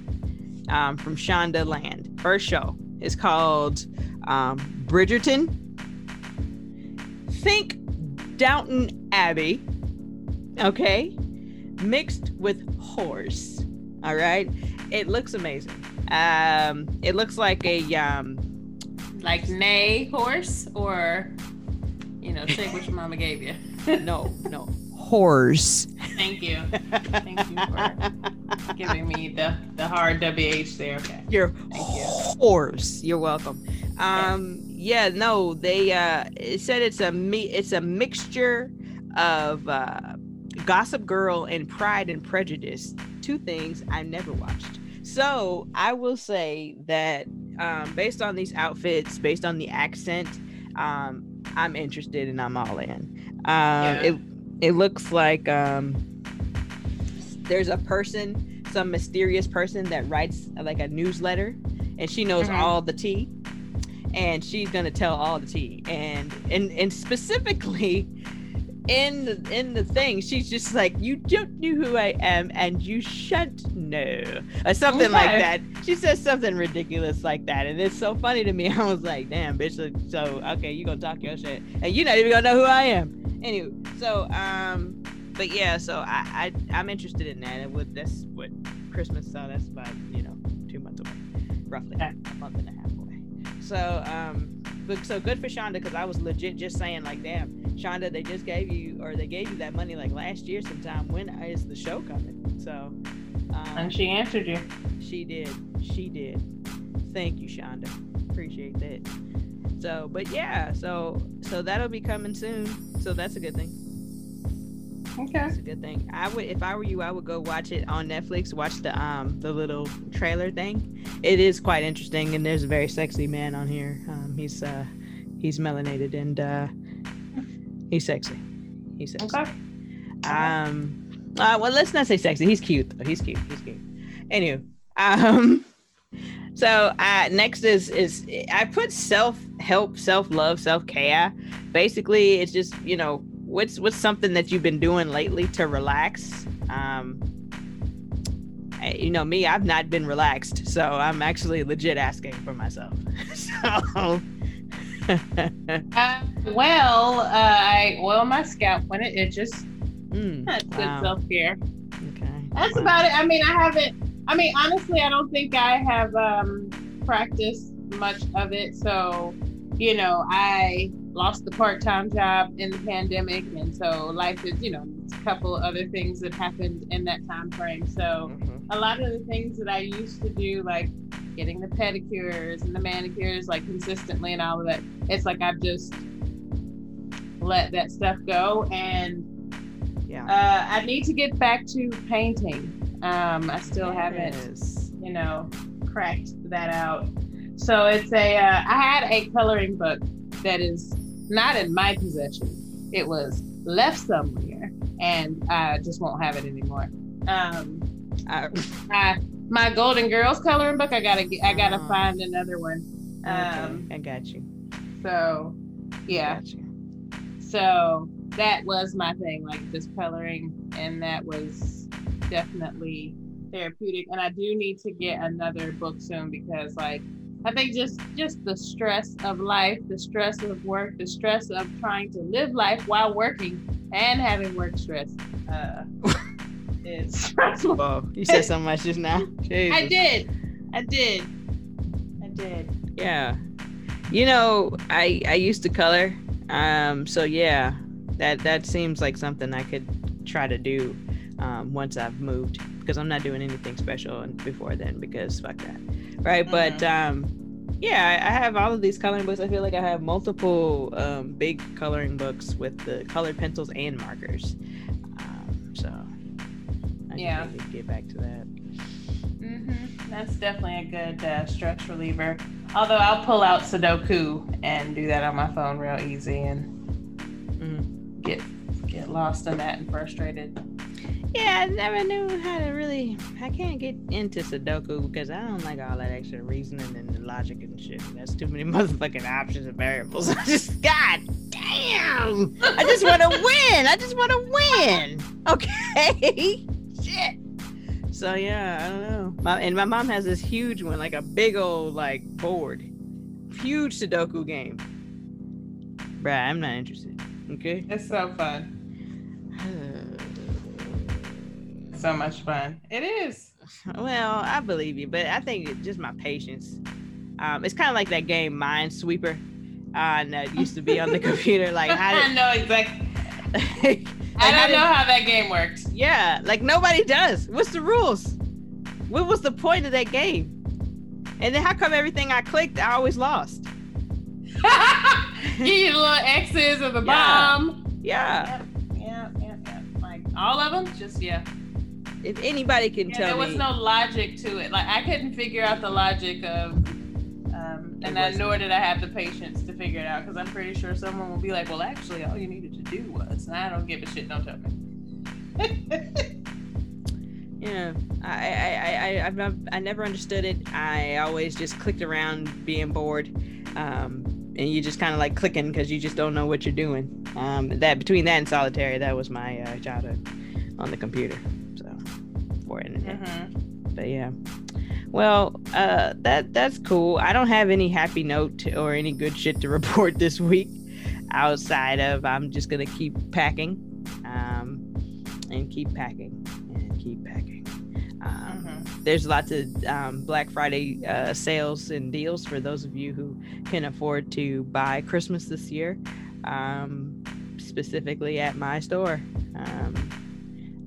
um, from Shondaland. First show. It's called um, Bridgerton. Think Downton Abbey. Okay. Mixed with horse. All right. It looks amazing. Um, it looks like a um, Like nay horse, or you know, take what your mama gave you. no, no, horse. Thank you. Thank you for giving me the the hard wh there. Okay. You're Thank you. horse. You're welcome. Um, yeah, no, they uh, it said it's a me, it's a mixture of uh, Gossip Girl and Pride and Prejudice. Two things I never watched. So I will say that um, based on these outfits, based on the accent, um, I'm interested and I'm all in. Um, It it looks like um, there's a person, some mysterious person that writes like a newsletter, and she knows Mhm. all the tea, and she's gonna tell all the tea, and and and specifically. In the, in the thing, she's just like, you don't know who I am, and you shan't know, or something like that. She says something ridiculous like that, and it's so funny to me. I was like, damn, bitch. so- okay, you gonna talk your shit, and you're not even gonna know who I am. Anyway, so um, but yeah, so I, I I'm interested in that. And with that's what Christmas, so that's about you know two months away, roughly Okay. a month and a half. So um, but so good for Shonda because I was legit just saying like, damn, Shonda, they just gave you or they gave you that money like last year sometime. When is the show coming? So um, And she answered you. she did. She did. Thank you, Shonda. Appreciate that. So, but yeah, so so that'll be coming soon. So that's a good thing. Okay. That's a good thing. I would, if I were you, I would go watch it on Netflix. Watch the um the little trailer thing. It is quite interesting, and there's a very sexy man on here. Um, he's uh he's melanated and uh he's sexy. He's sexy. Okay. Um, uh, well, let's not say sexy. He's cute though. He's cute. He's cute. Anyway, um, so uh, next is is I put self help, self love, self care basically it's just you know what's what's something that you've been doing lately to relax um I- you know me i've not been relaxed so i'm actually legit asking for myself so Uh, well, uh, I oil my scalp when it itches. mm, That's good wow. self care. okay That's wow. about it. I mean, I haven't. I mean, honestly, I don't think I have um, practiced much of it. So, you know, I lost the part time job in the pandemic, and so life is, you know, a couple other things that happened in that time frame. So, Mhm. a lot of the things that I used to do, like getting the pedicures and the manicures, like consistently and all of that, it's like I've just let that stuff go. And yeah uh, I need to get back to painting. Um, I still haven't, Yes. you know, cracked that out. So it's a. Uh, I had a coloring book that is not in my possession. It was left somewhere, and I just won't have it anymore. Um, I- I, my Golden Girls coloring book. I gotta. get- I gotta Ah. find another one. okay, Um, i got you so, yeah. you. So that was my thing, like just coloring, and that was definitely therapeutic. And I do need to get another book soon because, like, I think just just the stress of life, the stress of work, the stress of trying to live life while working and having work stress, uh, is stressful. Whoa, you said so much just now. Jesus. I did, I did, I did. Yeah. You know, I I used to color. Um so yeah, that that seems like something I could try to do um once I've moved because I'm not doing anything special before then because fuck that. Right? But um yeah, I have all of these coloring books. I feel like I have multiple um, big coloring books with the colored pencils and markers. Um, so I Yeah. need to get back to that. Mm-hmm. That's definitely a good uh, stress reliever. Although I'll pull out Sudoku and do that on my phone real easy and Mhm. get get lost in that and frustrated. Yeah, I never knew how to really. I can't get into Sudoku because I don't like all that extra reasoning and the logic and shit. That's too many motherfucking options and variables. I just, god damn! I just want to win. I just want to win. Okay, shit. So yeah, I don't know. My, and my mom has this huge one, like a big old like board, huge Sudoku game. Bruh, I'm not interested. Okay. It's so fun. So much fun. It is. Well, I believe you, but I think it's just my patience. Um, it's kind of like that game Minesweeper, uh, that used to be on the computer. Like how I did, know exactly. like, I don't did- know how that game works. Yeah, like nobody does. What's the rules? What was the point of that game? And then how come everything I clicked, I always lost? You little X's or the Yeah. bomb. Yeah. Yeah, yeah, yeah, yeah. Like all of them, just yeah. If anybody can Yeah, tell there was me, no logic to it. Like I couldn't figure out the logic of, um, and I, nor did I have the patience to figure it out because I'm pretty sure someone will be like, "Well, actually, all you needed to do was." And I don't give a shit. Don't tell me. yeah, I, I, I, I, I've, not- I never understood it. I always just clicked around being bored. Um, and you just kind of like clicking because you just don't know what you're doing. Um, that between that and solitary, that was my uh, childhood on the computer. For. Mhm. but yeah well uh that that's cool i don't have any happy note or any good shit to report this week outside of i'm just gonna keep packing um and keep packing and keep packing um, Mhm. there's lots of um, black friday uh, sales and deals for those of you who can afford to buy christmas this year um, specifically at my store um,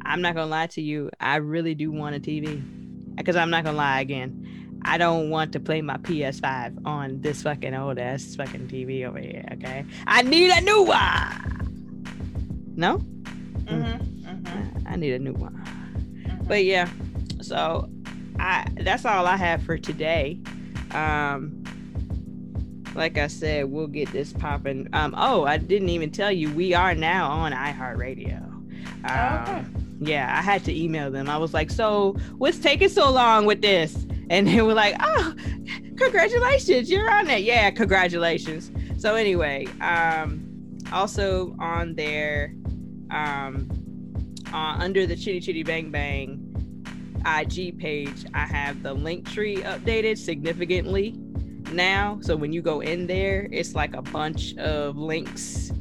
I'm not gonna lie to you. I really do want a TV because I'm not gonna lie again. I don't want to play my PS5 on this fucking old ass fucking TV over here. Okay, I need a new one. No, Mhm. Mhm. I need a new one. Mhm. But yeah, so I that's all I have for today. Um, like I said, we'll get this popping. Um, oh, I didn't even tell you we are now on iHeartRadio. Um, okay. Yeah, I had to email them. I was like, "So, what's taking so long with this?" And they were like, "Oh, congratulations, you're on it." Yeah, congratulations. So anyway, um, also on there, um, uh, under the Chitty Chitty Bang Bang IG page, I have the link tree updated significantly now. So when you go in there, it's like a bunch of links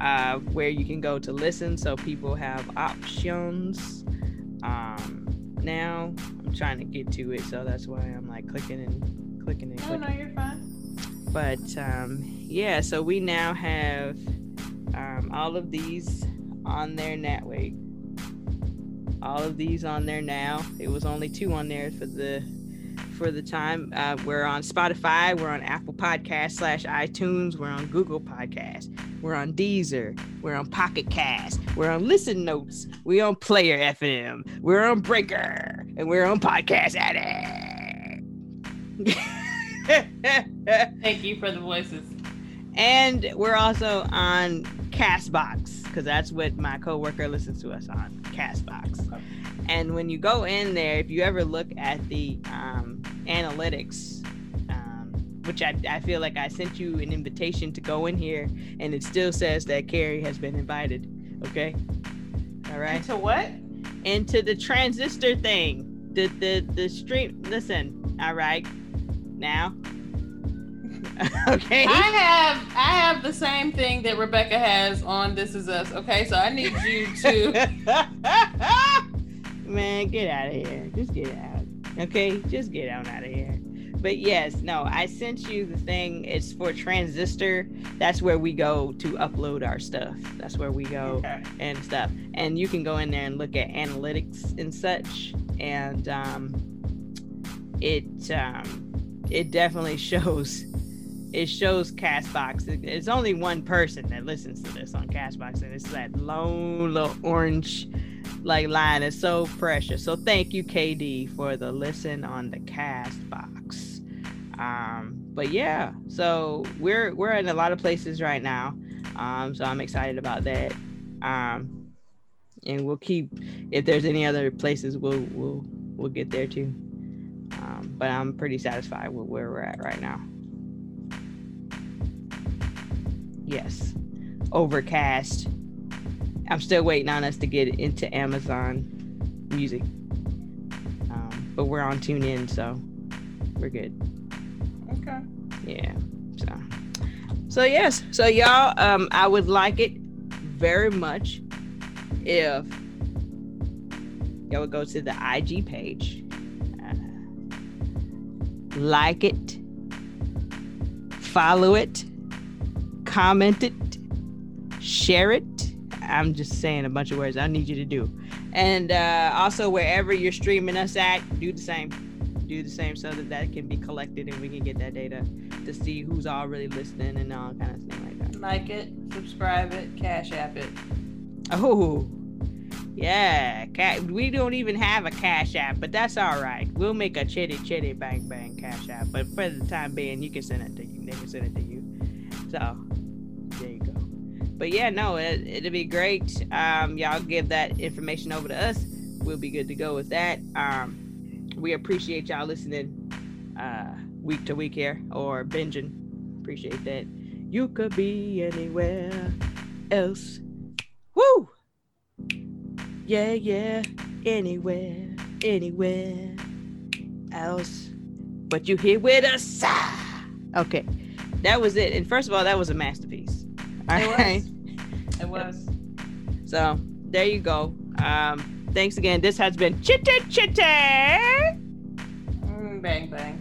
uh, where you can go to listen. So people have options. Um, now I'm trying to get to it, so that's why I'm like clicking and clicking and clicking. No, no, you're fine. But um, yeah, so we now have um, all of these on there now. Wait, all of these on there now. It was only two on there for the for the time. Uh, we're on Spotify. We're on Apple Podcast slash iTunes. We're on Google Podcast. We're on Deezer. We're on Pocket Cast. We're on Listen Notes. We're on Player FM. We're on Breaker. And we're on Podcast Addict. Thank you for the voices. And we're also on Castbox because that's what my coworker listens to us on Castbox. And when you go in there, if you ever look at the um, analytics, which I, I feel like I sent you an invitation to go in here, and it still says that Carrie has been invited. Okay. All right. Into what? Into the transistor thing. The the the stream. Listen. All right. Now. okay. I have I have the same thing that Rebecca has on This Is Us. Okay, so I need you to Man, get out of here. Just get out. Okay? Just get on out of here. But yes, no, I sent you the thing. It's for Transistor. That's where we go to upload our stuff. That's where we go okay. and stuff. And you can go in there and look at analytics and such. And um, it um, it definitely shows it shows Castbox. It's only one person that listens to this on Castbox, and it's that lone little orange like line is so precious. So thank you, KD, for the listen on the Castbox. Um, but yeah, so we're we're in a lot of places right now. Um, so I'm excited about that. Um, and we'll keep if there's any other places we'll we'll we'll get there too. Um, but I'm pretty satisfied with where we're at right now. Yes. Overcast I'm still waiting on us to get into Amazon Music. Um, but we're on TuneIn, so we're good. Okay. Yeah. So, so yes. So y'all, um, I would like it very much if y'all would go to the IG page, uh, like it, follow it, comment it, share it I'm just saying a bunch of words I need you to do. And uh, also, wherever you're streaming us at, do the same. Do the same so that that can be collected and we can get that data to see who's already listening and all kind of thing like that. Like it, subscribe it, cash app it. Oh, yeah. we don't even have a cash app, but that's all right. We'll make a chitty chitty bang bang cash app. But for the time being, you can send it to you. They can send it to you. So there you go. but yeah, no, it, it'll be great. Um, y'all give that information over to us. We'll be good to go with that. Um, we appreciate y'all listening uh, week to week here or binging. Appreciate that. You could be anywhere else. Woo! Yeah, yeah, anywhere, anywhere else. But you here with us. Okay, that was it. And first of all, that was a masterpiece. All it right. Was. It was. So there you go. Um, thanks again. This has been Chitter Chitter. Mm, bang bang.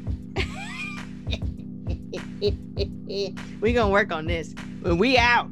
we gonna work on this. When we out.